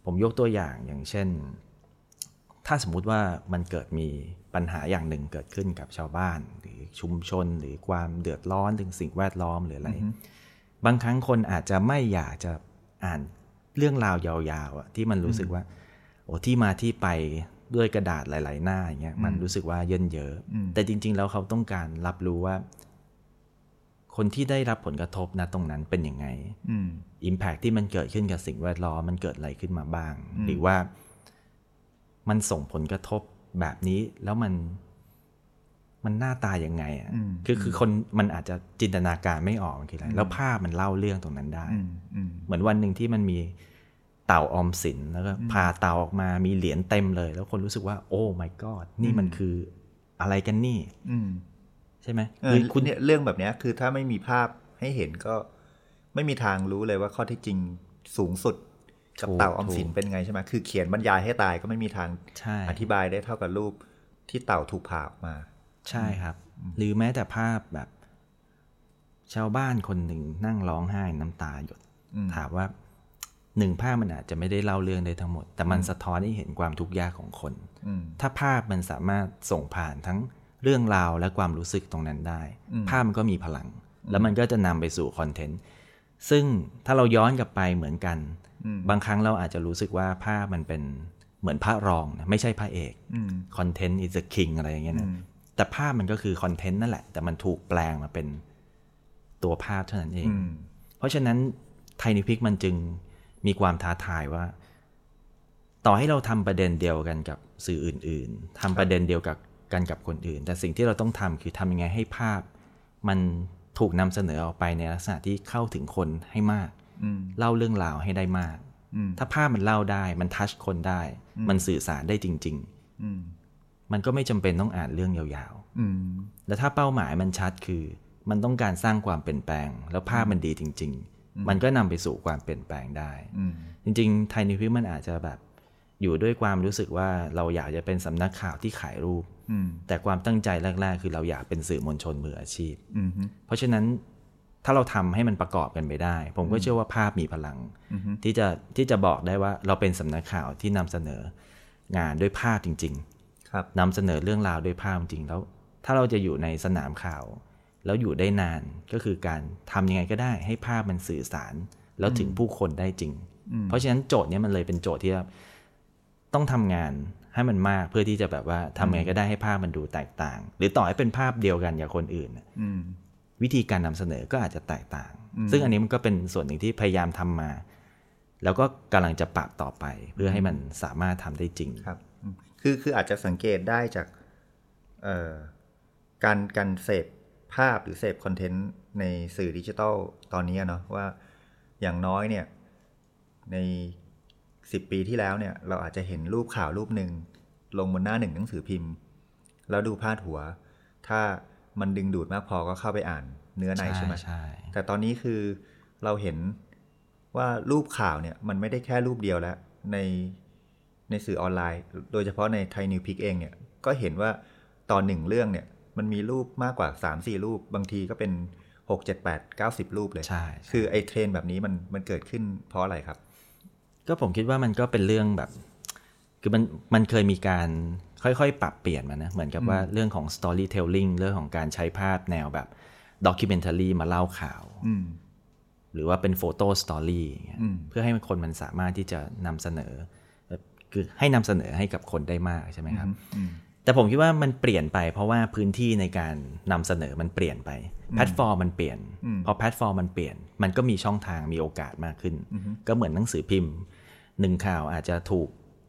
ผมยกตัวอย่างอย่างเช่น ถ้าสมมุติว่ามันเกิดมีปัญหาอย่างหนึ่งเกิดขึ้นกับชาวบ้าน หรือชุมชน หรือความเดือดร้อนถึงสิ่งแวดล้อมหรืออะไรบางครั้งคนอาจจะไม่อยากจะอ่านเรื่องราวยาวๆอะที่มันรู้สึกว่าโโอ้ที่มาที่ไปด้วยกระดาษหลาย ๆ หน้าอย่างเงี้ยมันรู้สึกว่าเยินเยอะอืมแต่จริง ๆ แล้วเขาต้องการรับรู้ว่า คนที่ได้รับผลกระทบนะตรงนั้นเป็นยังไงอืม Impact ที่มันเกิดขึ้นกับสิ่งแวดล้อมมันเกิดอะไรขึ้นมาบ้างอืมหรือว่ามันส่งผลกระทบแบบนี้แล้วมันมันหน้าตายังไงอะอืมคือคือคนมันอาจจะจินตนาการไม่ออกมันคืออะไรแล้วภาพมันเล่าเรื่องตรงนั้นได้อืมอืมเหมือนวันหนึ่งที่มันมีเต่าออมสินแล้วก็พาเต่าออกมามีเหรียญเต็มเลย แล้วคนรู้สึกว่า โอ้ my god นี่มันคืออะไรกันนี่อืม ใช่ไหมเออคือคุคุณณเนี่ยเรื่องแบบเนี้ยคือถ้าไม่มีภาพให้เห็นก็ไม่มีทางรู้เลยว่าข้อเที่จริงสูงสุดกับถูกเต่าออมสินถูกเป็นไงใช่ไหมคือเขียนบรรยายให้ตายก็ไม่มีทางใช่อธิบายได้เท่ากับรูปที่เต่าถูกผ่าออกมา ใช่ครับ หรือแม้แต่ภาพแบบ ชาวบ้านคนหนึ่งนั่งร้องไห้น้ำตาหยดอืมถามว่าหนึ่งภาพมันอาจจะไม่ได้เล่าเรื่องได้ทั้งหมด แต่มันสะท้อนให้เห็นความทุกข์ยากของคนอืมถ้าภาพมันสามารถส่งผ่านทั้ง เรื่องราวและความรู้สึกตรงนั้นได้อืมภาพมันก็มีพลัง แล้วมันก็จะนำไปสู่คอนเทนต์ซึ่งถ้าเราย้อนกลับไปเหมือนกันอืมบางครั้งเราอาจจะรู้สึกว่าภาพมันเป็นเหมือนพระรองนะไม่ใช่พระเอกอืมคอนเทนต์ is the king อะไรอย่างเงี้ยนะอืมแต่ภาพมันก็คือคอนเทนต์นั่นแหละ แต่มันถูกแปลงมาเป็นตัวภาพเท่านั้นเองอืมเพราะฉะนั้นไทนิพิกมันจึงมีความท้าทายว่า ต่อให้เราทำประเด็นเดียวกันกับสื่ออื่น ๆทำประเด็นเดียวกับ กันกับคนอื่น แต่สิ่งที่เราต้องทำคือทำยังไงให้ภาพ มันถูกนำเสนอออกไปในลักษณะที่เข้าถึงคนให้มากอืมเล่าเรื่องราวให้ได้มากอืมถ้าภาพมันเล่าได้ มันทัชคนได้ มันสื่อสารได้จริงอืมๆมันก็ไม่จำเป็นต้องอ่านเรื่องยาวๆอืมแล้วถ้าเป้าหมายมันชัดคือ มันต้องการสร้างความเปลี่ยนแปลง แล้วภาพมันดีจริง ๆ มันก็นำไปสู่ความเปลี่ยนแปลงได้อืมจริง ๆ ไทยนิพิมันอาจจะแบบ อยู่ด้วยความรู้สึกว่าเราอยากจะเป็นสำนักข่าวที่ขายรูปอืม แต่ความตั้งใจแรก ๆ คือเราอยากเป็นสื่อมวลชนมืออาชีพอืมเพราะฉะนั้นถ้าเราทำให้มันประกอบกันไปได้ ผมก็เชื่อว่าภาพมีพลัง ที่จะที่จะบอกได้ว่าเราเป็นสำนักข่าวที่นำเสนองานด้วยภาพจริง ๆ ครับนำเสนอเรื่องราวด้วยภาพจริงๆแล้ว ถ้าเราจะอยู่ในสนามข่าว แล้วอยู่ได้นานก็คือการทำยังไงก็ได้ให้ภาพมันสื่อสาร แล้วถึงผู้คนได้จริง เพราะฉะนั้นโจทย์เนี้ยมันเลยเป็นโจทย์ที่แบบต้องทำงาน ให้มันมากเพื่อที่จะแบบว่าทำยังไงก็ได้ให้ภาพมันดูแตกต่าง หรือต่อให้เป็นภาพเดียวกันอย่างคนอื่นน่ะอืมวิธีการนำเสนอก็อาจจะแตกต่าง ซึ่งอันนี้มันก็เป็นส่วนหนึ่งที่พยายามทำมา แล้วก็กำลังจะปรับต่อไป เพื่อให้มันสามารถทำได้จริงครับอืมคือคืออาจจะสังเกตได้จากเอ่อการการเสพภาพหรือเสพคอนเทนต์ในสื่อดิจิทัลตอนนี้อะเนาะว่าอย่างน้อยเนี่ยใน สิบปีที่แล้วเนี่ยเราอาจจะเห็นรูปข่าวรูปหนึ่งลงบนหน้าหนึ่งหนังสือพิมพ์ แล้วดูพาดหัว ถ้ามันดึงดูดมากพอก็เข้าไปอ่านเนื้อในใช่ไหมใช่แต่ตอนนี้คือเราเห็นว่ารูปข่าวเนี่ยมันไม่ได้แค่รูปเดียวแล้วในในสื่อออนไลน์ โดยเฉพาะในไทยนิวพิกเองเนี่ยก็เห็นว่าตอนหนึ่งเรื่องเนี่ยมันมีรูปมากกว่า 3 4 รูป บางทีก็เป็น 6 7 8 9 0 รูปเลย ใช่ คือไอ้เทรนด์แบบนี้มันมันเกิดขึ้นเพราะอะไรครับ ก็ผมคิดว่ามันก็เป็นเรื่องแบบ คือมันมันเคยมีการค่อยๆ ปรับเปลี่ยนมานะ เหมือนกับว่าเรื่องของ storytelling เรื่องของการใช้ภาพแนวแบบ documentary มาเล่าข่าวอืมหรือว่าเป็นโฟโต้สตอรี่อย่างเงี้ยอืมเพื่อให้คนมันสามารถที่จะนำเสนอเอ่อคือให้นำเสนอให้กับคนได้มากใช่ไหมครับอืมแต่ผมคิดว่ามันเปลี่ยนไปเพราะว่าพื้นที่ในการนำเสนอมันเปลี่ยนไปแพลตฟอร์มมันเปลี่ยนอืมพอแพลตฟอร์มมันเปลี่ยน มันก็มีช่องทางมีโอกาสมากขึ้น ก็เหมือนหนังสือพิมพ์ หนึ่งข่าวอาจจะถูก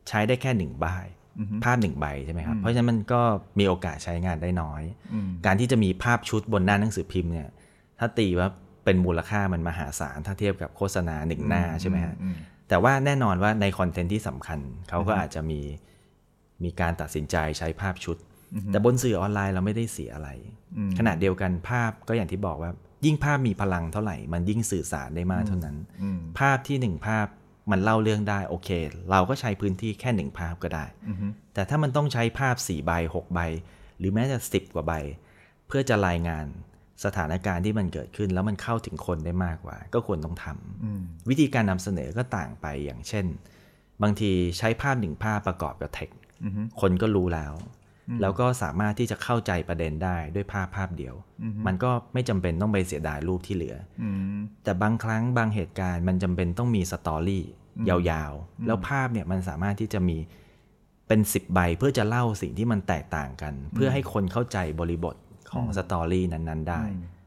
ใช้ได้แค่หนึ่งใบภาพหนึ่งใบใช่ไหมครับ เพราะฉะนั้นมันก็มีโอกาสใช้งานได้น้อยอืมการที่จะมีภาพชุดบนหน้าหนังสือพิมพ์เนี่ย ถ้าตีว่าเป็นมูลค่ามันมหาศาลถ้าเทียบกับโฆษณาหนึ่งหน้าใช่ไหมฮะอืมแต่ว่าแน่นอนว่าในคอนเทนต์ที่สำคัญเขาก็อาจจะมีมีการตัดสินใจใช้ภาพชุด แต่บนสื่อออนไลน์เราไม่ได้เสียอะไรอืมขณะเดียวกันภาพก็อย่างที่บอกว่า ยิ่งภาพมีพลังเท่าไหร่ มันยิ่งสื่อสารได้มากเท่านั้นอืมภาพที่หนึ่งภาพ มันเล่าเรื่องได้โอเค เราก็ใช้พื้นที่แค่หนึ่งภาพก็ได้อืมแต่ถ้ามันต้องใช้ภาพ4ใบ6ใบ หรือแม้แต่10กว่าใบ เพื่อจะรายงานสถานการณ์ที่มันเกิดขึ้น แล้วมันเข้าถึงคนได้มากกว่า ก็ควรต้องทำอืมวิธีการนำเสนอก็ต่างไปอย่างเช่น บางทีใช้ภาพหนึ่งภาพประกอบกับเทคอืมคนก็รู้แล้ว แล้วก็สามารถที่จะเข้าใจประเด็นได้ด้วยภาพภาพเดียว มันก็ไม่จำเป็นต้องไปเสียดายรูปที่เหลืออืมแต่บางครั้งบางเหตุการณ์มันจำเป็นต้องมี story ยาวๆ แล้วภาพเนี่ยมันสามารถที่จะมีเป็นสิบใบเพื่อจะเล่าสิ่งที่มันแตกต่างกัน เพื่อให้คนเข้าใจบริบทของ story นั้นๆ ได้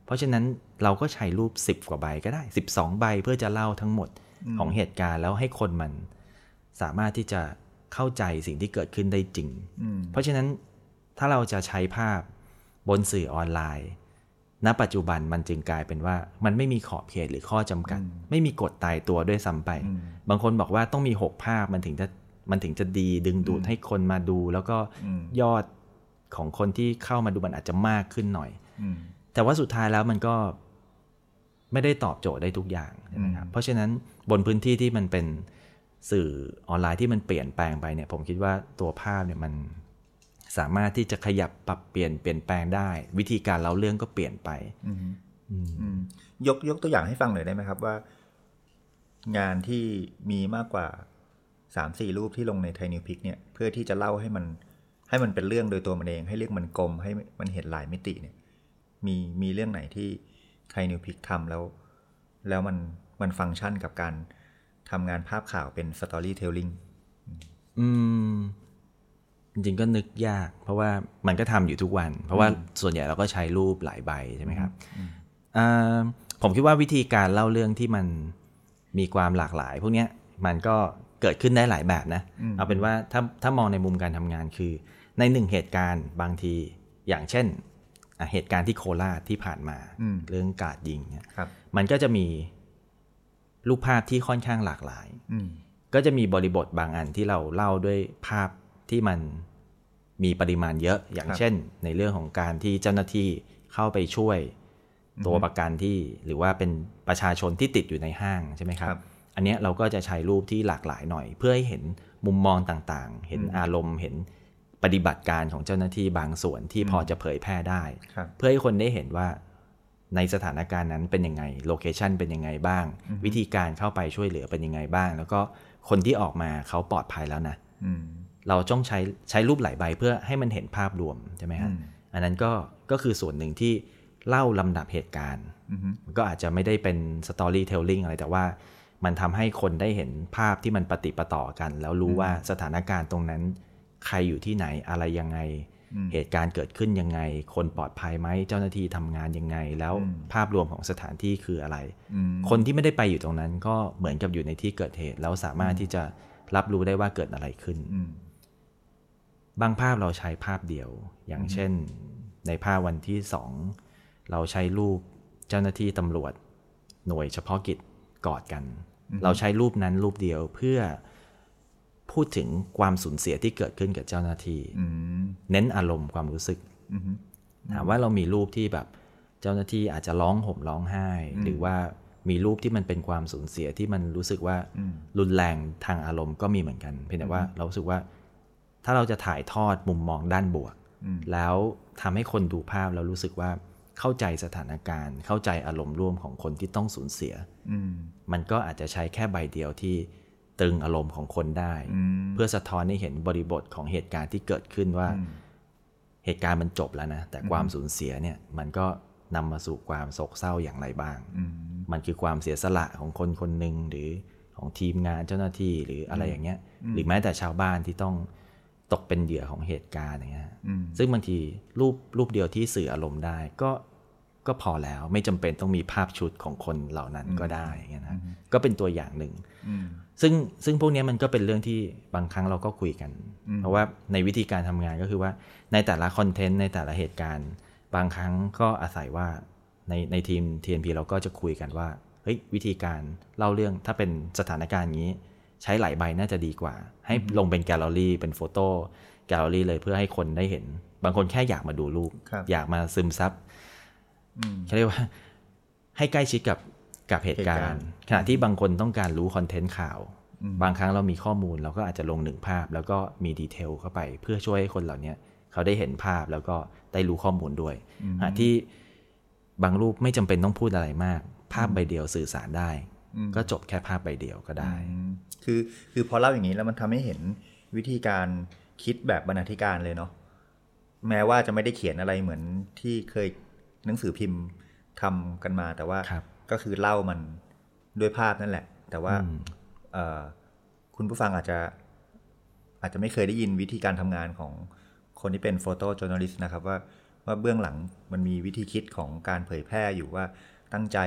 เพราะฉะนั้นเราก็ใช้รูป 10 กว่าใบก็ได้ 12 ใบเพื่อจะเล่าทั้งหมดของเหตุการณ์แล้วให้คนมันสามารถที่จะเข้าใจสิ่งที่เกิดขึ้นได้จริง เพราะฉะนั้น ถ้าเราจะใช้ภาพบนสื่อออนไลน์ ณ ปัจจุบันมันจึงกลายเป็นว่า มันไม่มีขอบเขตหรือข้อจำกัด ไม่มีกฎตายตัวด้วยซ้ำไป บางคนบอกว่าต้องมี 6 ภาพมันถึงจะมันถึงจะดีดึงดูดให้คนมาดู แล้วก็ยอดของคนที่เข้ามาดูมันอาจจะมากขึ้นหน่อยแต่ว่าสุดท้ายแล้วมันก็ไม่ได้ตอบโจทย์ได้ทุกอย่างใช่ไหมครับเพราะฉะนั้นบนพื้นที่ที่มันเป็นสื่อออนไลน์ที่มันเปลี่ยนแปลงไปเนี่ย ผมคิดว่าตัวภาพเนี่ยมัน สามารถที่จะขยับปรับเปลี่ยนเปลี่ยนแปลงได้ วิธีการเล่าเรื่องก็เปลี่ยนไปยกยกตัวอย่างให้ฟังหน่อยได้ไหมครับว่า งานที่มีมากกว่าสามสี่รูปที่ลงในไทนิวพิกเนี่ยเพื่อที่จะเล่าให้มันให้มันเป็นเรื่องโดยตัวมันเอง ให้เรื่องมันกลมให้มันเห็นหลายมิติเนี่ย มีมีเรื่องไหนที่ Thai News Pix ทำแล้ว แล้วมันมันฟังก์ชันกับการทำงานภาพข่าวเป็น storytellingอืม จริงๆก็นึกยาก เพราะว่ามันก็ทำอยู่ทุกวัน เพราะว่าส่วนใหญ่เราก็ใช้รูปหลายใบใช่ไหมครับผมคิดว่าวิธีการเล่าเรื่องที่มันมีความหลากหลาย พวกนี้มันก็เกิดขึ้นได้หลายแบบนะ เอาเป็นว่าถ้าถ้ามองในมุมการทำงานคือ ในหนึ่งเหตุการณ์บางทีอย่างเช่นเหตุการณ์ที่โคราชที่ผ่านมาเรื่องกาดยิงเนี่ยมันก็จะมีรูปภาพที่ค่อนข้างหลากหลายก็จะมีบริบทบางอันที่เราเล่าด้วยภาพ ที่มันมีปริมาณเยอะอย่างเช่น ในเรื่องของการที่เจ้าหน้าที่เข้าไปช่วยตัวประกันที่หรือว่าเป็นประชาชนที่ติดอยู่ในห้างใช่ไหมครับ อันนี้เราก็จะใช้รูปที่หลากหลายหน่อย เพื่อให้เห็นมุมมองต่างๆ เห็นอารมณ์เห็นปฏิบัติการของเจ้าหน้าที่บางส่วนที่พอจะเผยแพร่ได้ เพื่อให้คนได้เห็นว่าในสถานการณ์นั้นเป็นยังไงโลเคชันเป็นยังไงบ้าง วิธีการเข้าไปช่วยเหลือเป็นยังไงบ้าง แล้วก็คนที่ออกมาเขาปลอดภัยแล้วนะ เราต้องใช้ใช้รูปหลายใบเพื่อให้มันเห็นภาพรวมใช่ไหมฮะอันนั้นก็ก็คือส่วนหนึ่งที่เล่าลำดับเหตุการณ์ก็อาจจะไม่ได้เป็น storytelling อะไรแต่ว่ามันทำให้คนได้เห็นภาพที่มันปะติดปะต่อกัน แล้วรู้ว่าสถานการณ์ตรงนั้น ใครอยู่ที่ไหนอะไรยังไง เหตุการณ์เกิดขึ้นยังไง คนปลอดภัยไหมเจ้าหน้าที่ทำงานยังไง แล้วภาพรวมของสถานที่คืออะไร คนที่ไม่ได้ไปอยู่ตรงนั้น ก็เหมือนกับอยู่ในที่เกิดเหตุ แล้วสามารถที่จะรับรู้ได้ว่าเกิดอะไรขึ้น บางภาพเราใช้ภาพเดียว อย่างเช่น ในภาพวันที่สองเราใช้รูปเจ้าหน้าที่ตำรวจ หน่วยเฉพาะกิจกอดกัน เราใช้รูปนั้นรูปเดียวเพื่อพูดถึงความสูญเสียที่เกิดขึ้นกับเจ้าหน้าที่เน้นอารมณ์ความรู้สึกถามว่าเรามีรูปที่แบบเจ้าหน้าที่อาจจะร้องห่มร้องไห้ หรือว่ามีรูปที่มันเป็นความสูญเสียที่มันรู้สึกว่ารุนแรงทางอารมณ์ก็มีเหมือนกัน เพียงแต่ว่าเราสึกว่า ถ้าเราจะถ่ายทอดมุมมองด้านบวก แล้วทำให้คนดูภาพแล้วรู้สึกว่าเข้าใจสถานการณ์ เข้าใจอารมณ์ร่วมของคนที่ต้องสูญเสียมันก็อาจจะใช้แค่ใบเดียวที่ตึงอารมณ์ของคนได้ เพื่อสะท้อนให้เห็นบริบทของเหตุการณ์ที่เกิดขึ้นว่า เหตุการณ์มันจบแล้วนะ แต่ความสูญเสียเนี่ยมันก็นำมาสู่ความโศกเศร้าอย่างไรบ้าง มันคือความเสียสละของคนคนหนึ่งหรือของทีมงานเจ้าหน้าที่หรืออะไรอย่างเงี้ย หรือแม้แต่ชาวบ้านที่ต้อง ตกเป็นเหยื่อของเหตุการณ์อย่างเงี้ยซึ่งบางทีรูปรูปเดียวที่สื่ออารมณ์ได้ก็ก็พอแล้วไม่จำเป็นต้องมีภาพชุดของคนเหล่านั้นก็ได้เงี้ยนะก็เป็นตัวอย่างหนึ่งซึ่งซึ่งพวกนี้มันก็เป็นเรื่องที่บางครั้งเราก็คุยกัน เพราะว่าในวิธีการทำงานก็คือว่าในแต่ละคอนเทนต์ในแต่ละเหตุการณ์ บางครั้งก็อาศัยว่าในในทีม TNP เราก็จะคุยกันว่าเฮ้ยวิธีการเล่าเรื่องถ้าเป็นสถานการณ์นี้ ใช้หลายใบน่าจะดีกว่า ให้ลงเป็นแกลเลอรี่เป็น photo gallery เลยเพื่อให้คนได้เห็น บางคนแค่อยากมาดูรูป อยากมาซึมซับเขาเรียกว่า ให้ใกล้ชิดกับกับเหตุการณ์ ขณะที่บางคนต้องการรู้คอนเทนต์ข่าว บางครั้งเรามีข้อมูลเราก็อาจจะลงหนึ่งภาพ แล้วก็มีดีเทลเข้าไป เพื่อช่วยให้คนเหล่านี้เขาได้เห็นภาพแล้วก็ได้รู้ข้อมูลด้วยที่บางรูปไม่จำเป็นต้องพูดอะไรมาก ภาพใบเดียวสื่อสารได้ ก็จบแค่ภาพใบเดียวก็ได้ คือคือพอเล่าอย่างนี้แล้วมันทำให้เห็นวิธีการคิดแบบบรรณาธิการเลยเนาะแม้ว่าจะไม่ได้เขียนอะไรเหมือนที่เคยหนังสือพิมพ์ทำกันมาแต่ว่าก็คือเล่ามันด้วยภาพนั่นแหละ แต่ว่าเอ่อคุณผู้ฟังอาจจะอาจจะไม่เคยได้ยินวิธีการทำงานของคนที่เป็นโฟโต้จ o ร์น a ลิสต์นะครับว่าว่าเบื้องหลังมันมีวิธีคิดของการเผยแพร่อยู่ว่าตั้งใจ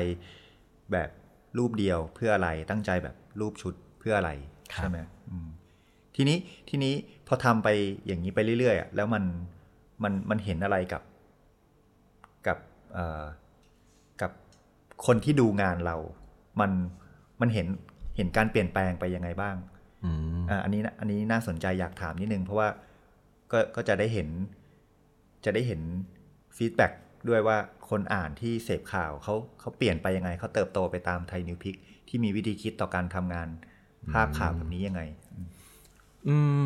แบบ รูปเดียวเพื่ออะไรตั้งใจแบบรูปชุดเพื่ออะไรครับใช่ไหมอืมทีนี้ทีนี้พอทำไปอย่างนี้ไปเรื่อยๆอะแล้วมันมันมันเห็นอะไรกับกับเอ่อกับคนที่ดูงานเรา มันมันเห็นเห็นการเปลี่ยนแปลงไปยังไงบ้างอืมอ่าอันนี้นะอันนี้น่าสนใจอยากถามนิดนึง เพราะว่าก็ก็จะได้เห็น จะได้เห็น feedback ด้วยว่าคนอ่านที่เสพข่าวเขาเขาเปลี่ยนไปยังไง เขาเติบโตไปตาม Thai News Pix ที่มีวิธีคิดต่อการทำงานภาพข่าวแบบนี้ยังไง อืม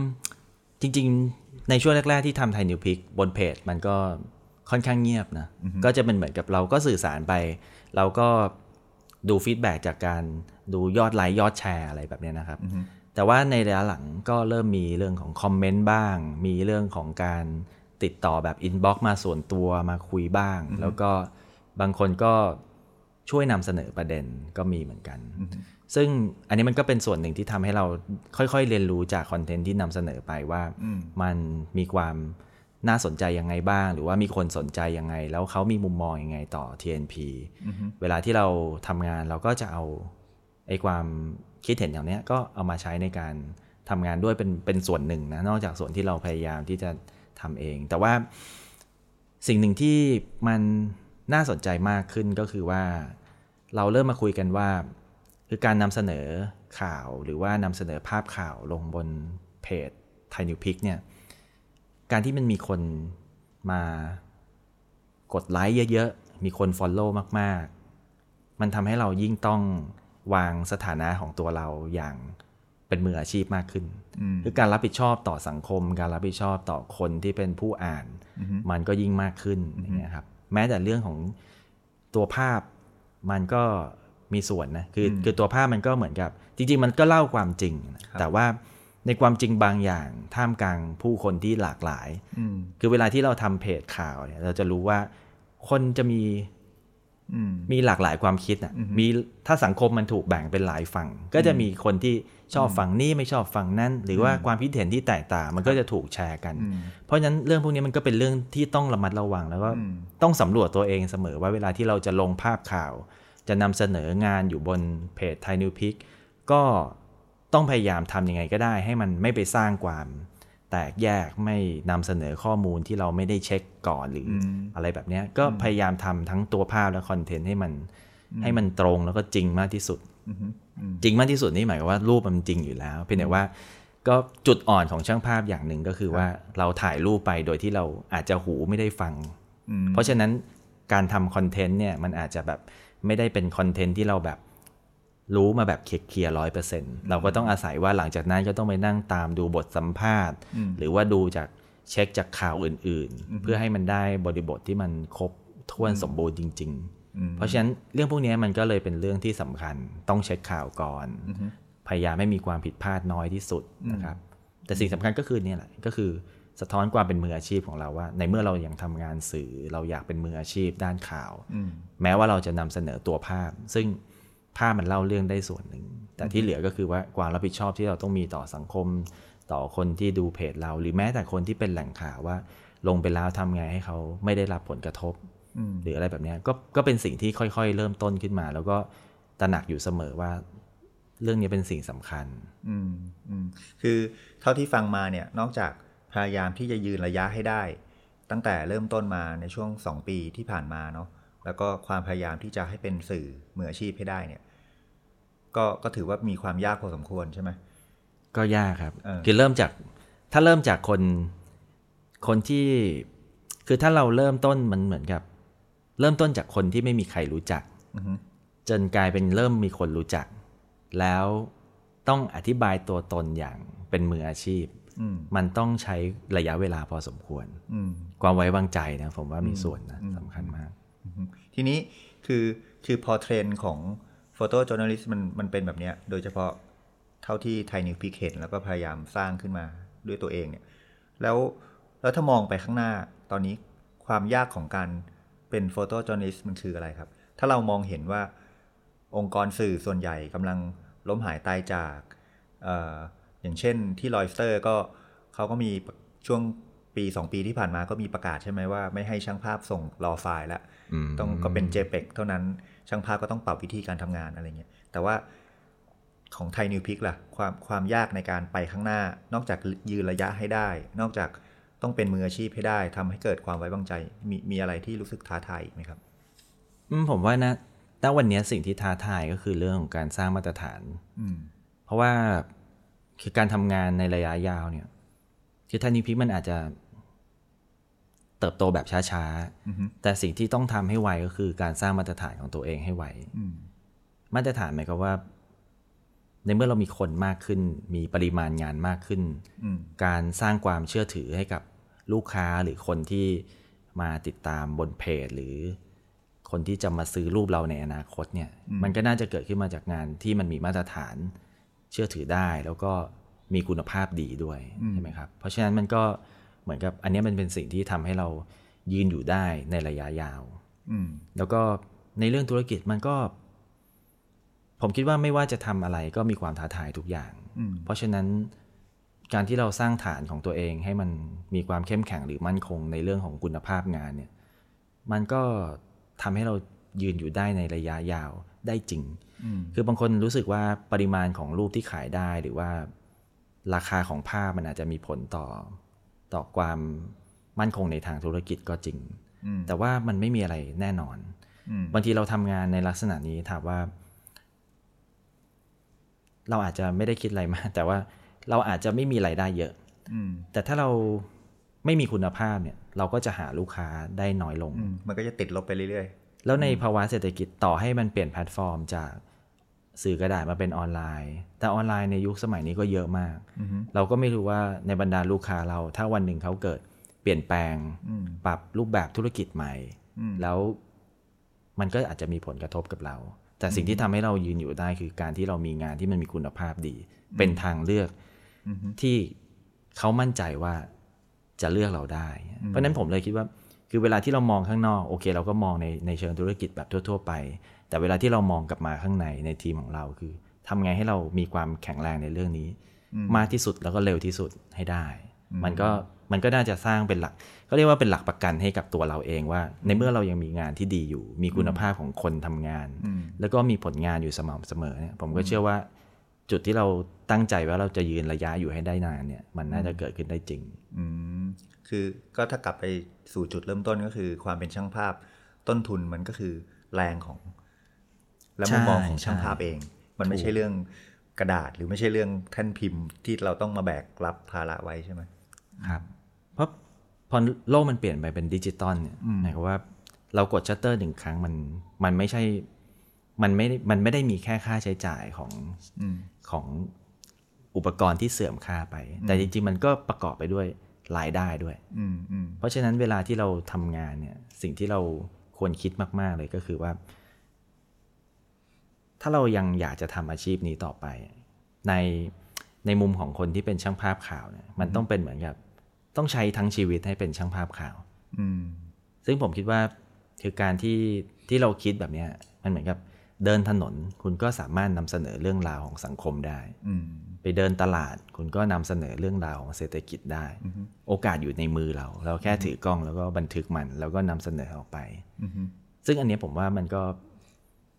จริง ๆ ในช่วงแรก ๆ ที่ทำ Thai News Pix บนเพจ มันก็ค่อนข้างเงียบนะ ก็จะเป็นเหมือนกับเราก็สื่อสารไป เราก็ดู feedback จากการดูยอดไลค์ยอดแชร์อะไรแบบเนี้ยนะครับ แต่ว่าในระยะหลังก็เริ่มมีเรื่องของคอมเมนต์บ้าง มีเรื่องของการ ติดต่อแบบ inbox มาส่วนตัวมาคุยบ้าง แล้วก็บางคนก็ช่วยนำเสนอประเด็นก็มีเหมือนกัน ซึ่งอันนี้มันก็เป็นส่วนหนึ่งที่ทำให้เราค่อยๆ เรียนรู้จากคอนเทนต์ที่นำเสนอไปว่าอืมมันมีความน่าสนใจยังไงบ้าง หรือว่ามีคนสนใจยังไง แล้วเขามีมุมมองยังไงต่อ TNP เวลาที่เราทำงานเราก็จะเอาไอ้ความคิดเห็นอย่างเนี้ยก็เอามาใช้ในการทำงานด้วยเป็นเป็นส่วนหนึ่งนะนอกจากส่วนที่เราพยายามที่จะ ทำเอง แต่ว่าสิ่งหนึ่งที่มันน่าสนใจมากขึ้นก็คือว่าเราเริ่มมาคุยกันว่า คือการนำเสนอข่าวหรือว่านำเสนอภาพข่าวลงบนเพจไทยนิวพิกเนี่ย การที่มันมีคนมากดไลค์เยอะๆ มีคน Follow มากๆ มันทำให้เรายิ่งต้องวางสถานะของตัวเราอย่าง เป็นมืออาชีพมากขึ้น คือการรับผิดชอบต่อสังคม การรับผิดชอบต่อคนที่เป็นผู้อ่าน มันก็ยิ่งมากขึ้นอย่างเงี้ยครับ แม้แต่เรื่องของตัวภาพมันก็มีส่วนนะ คือคือตัวภาพมันก็เหมือนกับ จริง ๆ มันก็เล่าความจริงนะแต่ว่าในความจริงบางอย่างท่ามกลางผู้คนที่หลากหลายอืมคือเวลาที่เราทำเพจข่าวเนี่ยเราจะรู้ว่าคนจะมีอืมมีหลากหลายความคิดอะมีถ้าสังคมมันถูกแบ่งเป็นหลายฝั่ง ก็จะมีคนที่ ชอบฝั่งนี้ไม่ชอบฝั่งนั้น หรือว่าความคิดเห็นที่แตกต่างมันก็จะถูกแชร์กัน เพราะฉะนั้นเรื่องพวกนี้มันก็เป็นเรื่องที่ต้องระมัดระวังแล้วก็ต้องสำรวจตัวเองเสมอว่าเวลาที่เราจะลงภาพข่าว จะนำเสนองานอยู่บนเพจไทยนิวพิกก็ต้องพยายามทำยังไงก็ได้ ให้มันไม่ไปสร้างความแตกแยกไม่นำเสนอข้อมูลที่เราไม่ได้เช็คก่อนหรือออะไรแบบเนี้ยก็พยายามทำทั้งตัวภาพและคอนเทนต์ให้มันให้มันตรงแล้วก็จริงมากที่สุด จริงมากที่สุดนี่หมายความว่ารูปมันจริงอยู่แล้ว เพียงแต่ว่าก็จุดอ่อนของช่างภาพอย่างหนึ่งก็คือว่าเราถ่ายรูปไปโดยที่เราอาจจะหูไม่ได้ฟัง เพราะฉะนั้นการทำคอนเทนต์เนี่ยมันอาจจะแบบไม่ได้เป็นคอนเทนต์ที่เราแบบรู้มาแบบเคลียร์ร้อยเปอร์เซ็นต์เราก็ต้องอาศัยว่าหลังจากนั้นก็ต้องไปนั่งตามดูบทสัมภาษณ์ หรือว่าดูจากเช็คจากข่าวอื่น ๆ เพื่อให้มันได้บริบทที่มันครบถ้วนสมบูรณ์จริง ๆ เพราะฉะนั้นเรื่องพวกนี้มันก็เลยเป็นเรื่องที่สำคัญต้องเช็คข่าวก่อน พยายามไม่มีความผิดพลาดน้อยที่สุดนะครับ แต่สิ่งสำคัญก็คือเนี่ยแหละก็คือสะท้อนความเป็นมืออาชีพของเราว่า ในเมื่อเรายังทำงานสื่อเราอยากเป็นมืออาชีพด้านข่าว แม้ว่าเราจะนำเสนอตัวภาพ ซึ่งภาพมันเล่าเรื่องได้ส่วนหนึ่ง แต่ที่เหลือก็คือว่าความรับผิดชอบที่เราต้องมีต่อสังคม ต่อคนที่ดูเพจเรา หรือแม้แต่คนที่เป็นแหล่งข่าวว่า ลงไปแล้วทำไงให้เขาไม่ได้รับผลกระทบ หรืออะไรแบบเนี้ยก็ก็เป็นสิ่งที่ค่อยๆ เริ่มต้นขึ้นมา แล้วก็ตระหนักอยู่เสมอว่า เรื่องนี้เป็นสิ่งสำคัญอืมอืมคือเท่าที่ฟังมาเนี่ยนอกจากพยายามที่จะยืนระยะให้ได้ ตั้งแต่เริ่มต้นมาในช่วงสองปีที่ผ่านมาเนาะแล้วก็ความพยายามที่จะให้เป็นสื่อมืออาชีพให้ได้เนี่ย ก็ก็ถือว่ามีความยากพอสมควรใช่ไหมก็ยากครับเออคือเริ่มจากถ้าเริ่มจากคนคนที่คือถ้าเราเริ่มต้นมันเหมือนกับ เริ่มต้นจากคนที่ไม่มีใครรู้จักอือฮึจนกลายเป็นเริ่มมีคนรู้จัก แล้วต้องอธิบายตัวตนอย่างเป็นมืออาชีพอืมมันต้องใช้ระยะเวลาพอสมควรอืมความไว้วางใจนะ ผมว่ามีส่วนนะสำคัญมากอือฮึทีนี้คือคือพอเทรนด์ของโฟโต้จ o u r n a l i s t มันมันเป็นแบบเนี้ยโดยเฉพาะเท่าที่ Thai News Pix เห็นแล้วก็พยายามสร้างขึ้นมาด้วยตัวเองเนี่ย แล้วแล้วถ้ามองไปข้างหน้าตอนนี้ความยากของการ เป็นโฟโต้จ o u r n a l i s t มันคืออะไรครับ ถ้าเรามองเห็นว่าองค์กรสื่อส่วนใหญ่กำลังล้มหายตายจากเอออย่างเช่นที่ลอยสเตอร์ก็เขาก็มีช่วงปี 2 ปีที่ผ่านมาก็มีประกาศใช่ไหมว่าไม่ให้ช่างภาพส่ง RAW file แล้วอืมต้องก็เป็น JPEG เท่านั้นช่างภาพก็ต้องปรับวิธีการทำงานอะไรเงี้ยแต่ว่าของไทยนิวพิกล่ะความความยากในการไปข้างหน้า นอกจากยืนระยะให้ได้ นอกจาก ต้องเป็นมืออาชีพให้ได้ทำให้เกิดความไว้วางใจ มีมีอะไรที่รู้สึกท้าทายอีกไหมครับอืมผมว่านะณวันเนี้ยสิ่งที่ท้าทายก็คือเรื่องของการสร้างมาตรฐานอืมเพราะว่าคือการทำงานในระยะยาวเนี่ย คือท่านิพิกมันอาจจะเติบโตแบบช้าอือฮึๆแต่สิ่งที่ต้องทำให้ไวก็คือการสร้างมาตรฐานของตัวเองให้ไวอืมมาตรฐานหมายความว่า ในเมื่อเรามีคนมากขึ้น มีปริมาณงานมากขึ้นอืมการสร้างความเชื่อถือให้กับ ลูกค้าหรือคนที่มาติดตามบนเพจ หรือคนที่จะมาซื้อรูปเราในอนาคตเนี่ย มันก็น่าจะเกิดขึ้นมาจากงานที่มันมีมาตรฐานเชื่อถือได้ แล้วก็มีคุณภาพดีด้วยใช่ไหมครับ เพราะฉะนั้นมันก็เหมือนกับอันเนี้ยมันเป็นสิ่งที่ทำให้เรายืนอยู่ได้ในระยะยาวอืมแล้วก็ในเรื่องธุรกิจมันก็ ผมคิดว่าไม่ว่าจะทำอะไรก็มีความท้าทายทุกอย่างอืมเพราะฉะนั้น การที่เราสร้างฐานของตัวเองให้มันมีความเข้มแข็งหรือมั่นคงในเรื่องของคุณภาพงานเนี่ย มันก็ทำให้เรายืนอยู่ได้ในระยะยาวได้จริงอืมคือบางคนรู้สึกว่าปริมาณของรูปที่ขายได้หรือว่าราคาของภาพมันอาจจะมีผลต่อ ต่อความมั่นคงในทางธุรกิจก็จริงอืมแต่ว่ามันไม่มีอะไรแน่นอนอืมบางทีเราทำงานในลักษณะนี้ถามว่า เราอาจจะไม่ได้คิดอะไรมากแต่ว่า เราอาจจะไม่มีรายได้เยอะอืมแต่ถ้าเราไม่มีคุณภาพเนี่ย เราก็จะหาลูกค้าได้น้อยลงอืมมันก็จะติดลบไปเรื่อยแล้วในภาวะเศรษฐกิจต่อให้มันเปลี่ยนแพลตฟอร์มจากสื่อกระดาษมาเป็นออนไลน์ แต่ออนไลน์ในยุคสมัยนี้ก็เยอะมากๆอือฮึเราก็ไม่รู้ว่าในบรรดาลูกค้าเรา ถ้าวันหนึ่งเขาเกิดเปลี่ยนแปลงอืมปรับรูปแบบธุรกิจใหม่อืมแล้วมันก็อาจจะมีผลกระทบกับเรา แต่สิ่งที่ทำให้เรายืนอยู่ได้คือการที่เรามีงานที่มันมีคุณภาพดี เป็นทางเลือกอือฮึ ที่เขามั่นใจว่าจะเลือกเราได้ เพราะฉะนั้นผมเลยคิดว่า คือเวลาที่เรามองข้างนอกโอเค เราก็มองในในเชิงธุรกิจแบบทั่ว ๆ ไป แต่เวลาที่เรามองกลับมาข้างในในทีมของเราคือทำไงให้เรามีความแข็งแรงในเรื่องนี้ มากที่สุดแล้วก็เร็วที่สุดให้ได้ มันก็มันก็น่าจะสร้างเป็นหลักก็เรียกว่าเป็นหลักประกันให้กับตัวเราเองว่า ในเมื่อเรายังมีงานที่ดีอยู่ มีคุณภาพของคนทำงานอืมแล้วก็มีผลงานอยู่สม่ำเสมอเนี่ยผมก็เชื่อว่า จุดที่เราตั้งใจว่าเราจะยืนระยะอยู่ให้ได้นานเนี่ย มันน่าจะเกิดขึ้นได้จริง อืมคือก็ถ้ากลับไปสู่จุดเริ่มต้นก็คือ ความเป็นช่างภาพต้นทุนมันก็คือแรงของ และมุมมองของใช่ช่างภาพเอง มันไม่ใช่เรื่องกระดาษหรือไม่ใช่เรื่องแท่นพิมพ์ที่เราต้องมาแบกรับภาระไว้ใช่ไหมครับเพราะพอโลกมันเปลี่ยนไปเป็นดิจิตอลเนี่ยหมายความว่าเรากดชัตเตอร์หนึ่งครั้งมันมันไม่ใช่ มันไม่ได้มันไม่ได้มีแค่ค่าใช้จ่ายของอืมของอุปกรณ์ที่เสื่อมค่าไป แต่จริง ๆ มันก็ประกอบไปด้วยรายได้ด้วยอืมอืมเพราะฉะนั้นเวลาที่เราทำงานเนี่ย สิ่งที่เราควรคิดมาก ๆ เลยก็คือว่า ถ้าเรายังอยากจะทำอาชีพนี้ต่อไป ในในมุมของคนที่เป็นช่างภาพข่าวเนี่ย มันต้องเป็นเหมือนกับ ต้องใช้ทั้งชีวิตให้เป็นช่างภาพข่าวอืมซึ่งผมคิดว่าคือการที่ที่เราคิดแบบเนี้ยมันเหมือนกับ เดินถนนคุณก็สามารถนำเสนอเรื่องราวของสังคมได้อืมไปเดินตลาดคุณก็นำเสนอเรื่องราวของเศรษฐกิจได้ โอกาสอยู่ในมือเรา เราแค่ถือกล้องแล้วก็บันทึกมัน แล้วก็นำเสนอออกไปอืมซึ่งอันเนี้ยผมว่ามันก็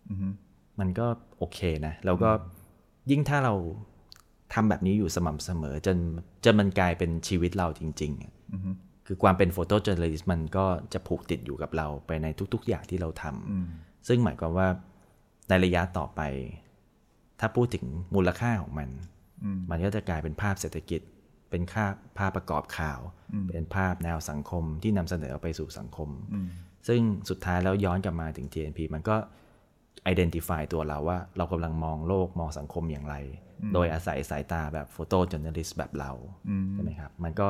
อืมมันก็โอเคนะแล้วก็ยิ่งถ้าเราทำแบบนี้อยู่สม่ำเสมอจนจนมันกลายเป็นชีวิตเราจริงๆอะอืมคือความเป็นโฟโต้จ u r n a l i s t มันก็จะผูกติดอยู่กับเราไปในทุก ๆ อย่างที่เราทำอืมซึ่งหมายความว่า ในระยะต่อไป ถ้าพูดถึงมูลค่าของมันอืมมันก็จะกลายเป็นภาพเศรษฐกิจ เป็นภาพภาพประกอบข่าว เป็นภาพแนวสังคมที่นำเสนอออกไปสู่สังคมอืมซึ่งสุดท้ายแล้วย้อนกลับมาถึง TNP มันก็ identify ตัวเราว่าเรากำลังมองโลกมองสังคมอย่างไร โดยอาศัยสายตาแบบโฟโต้จ u r n a l i s t แบบเราอืมใช่ไหมครับ มันก็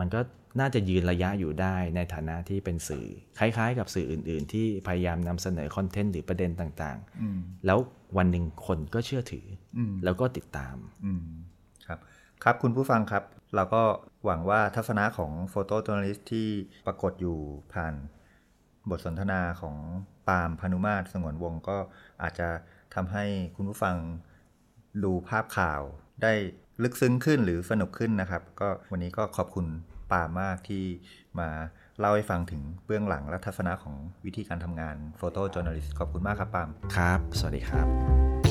มันก็น่าจะยืนระยะอยู่ได้ในฐานะที่เป็นสื่อ คล้ายๆ กับสื่ออื่น ๆ ที่พยายามนำเสนอคอนเทนต์หรือประเด็นต่างอืมๆแล้ววันหนึ่งคนก็เชื่อถืออมแล้วก็ติดตามอืมครับครับคุณผู้ฟังครับ เราก็หวังว่าทัศนะของโฟโต้จ u r n a l i s t ที่ปรากฏอยู่ผ่านบทสนทนาของปาล์มพานุมาตรสงวนวงศ์ก็อาจจะทำให้คุณผู้ฟังดูภาพข่าวได้ ลึกซึ้งขึ้นหรือสนุกขึ้นนะครับ ก็วันนี้ก็ขอบคุณปามากที่มาเล่าให้ฟังถึงเบื้องหลังและทัศนะของวิธีการทำงานโฟโต้จอร์น a ลิสขอบคุณมากครับปามครับ สวัสดีครับ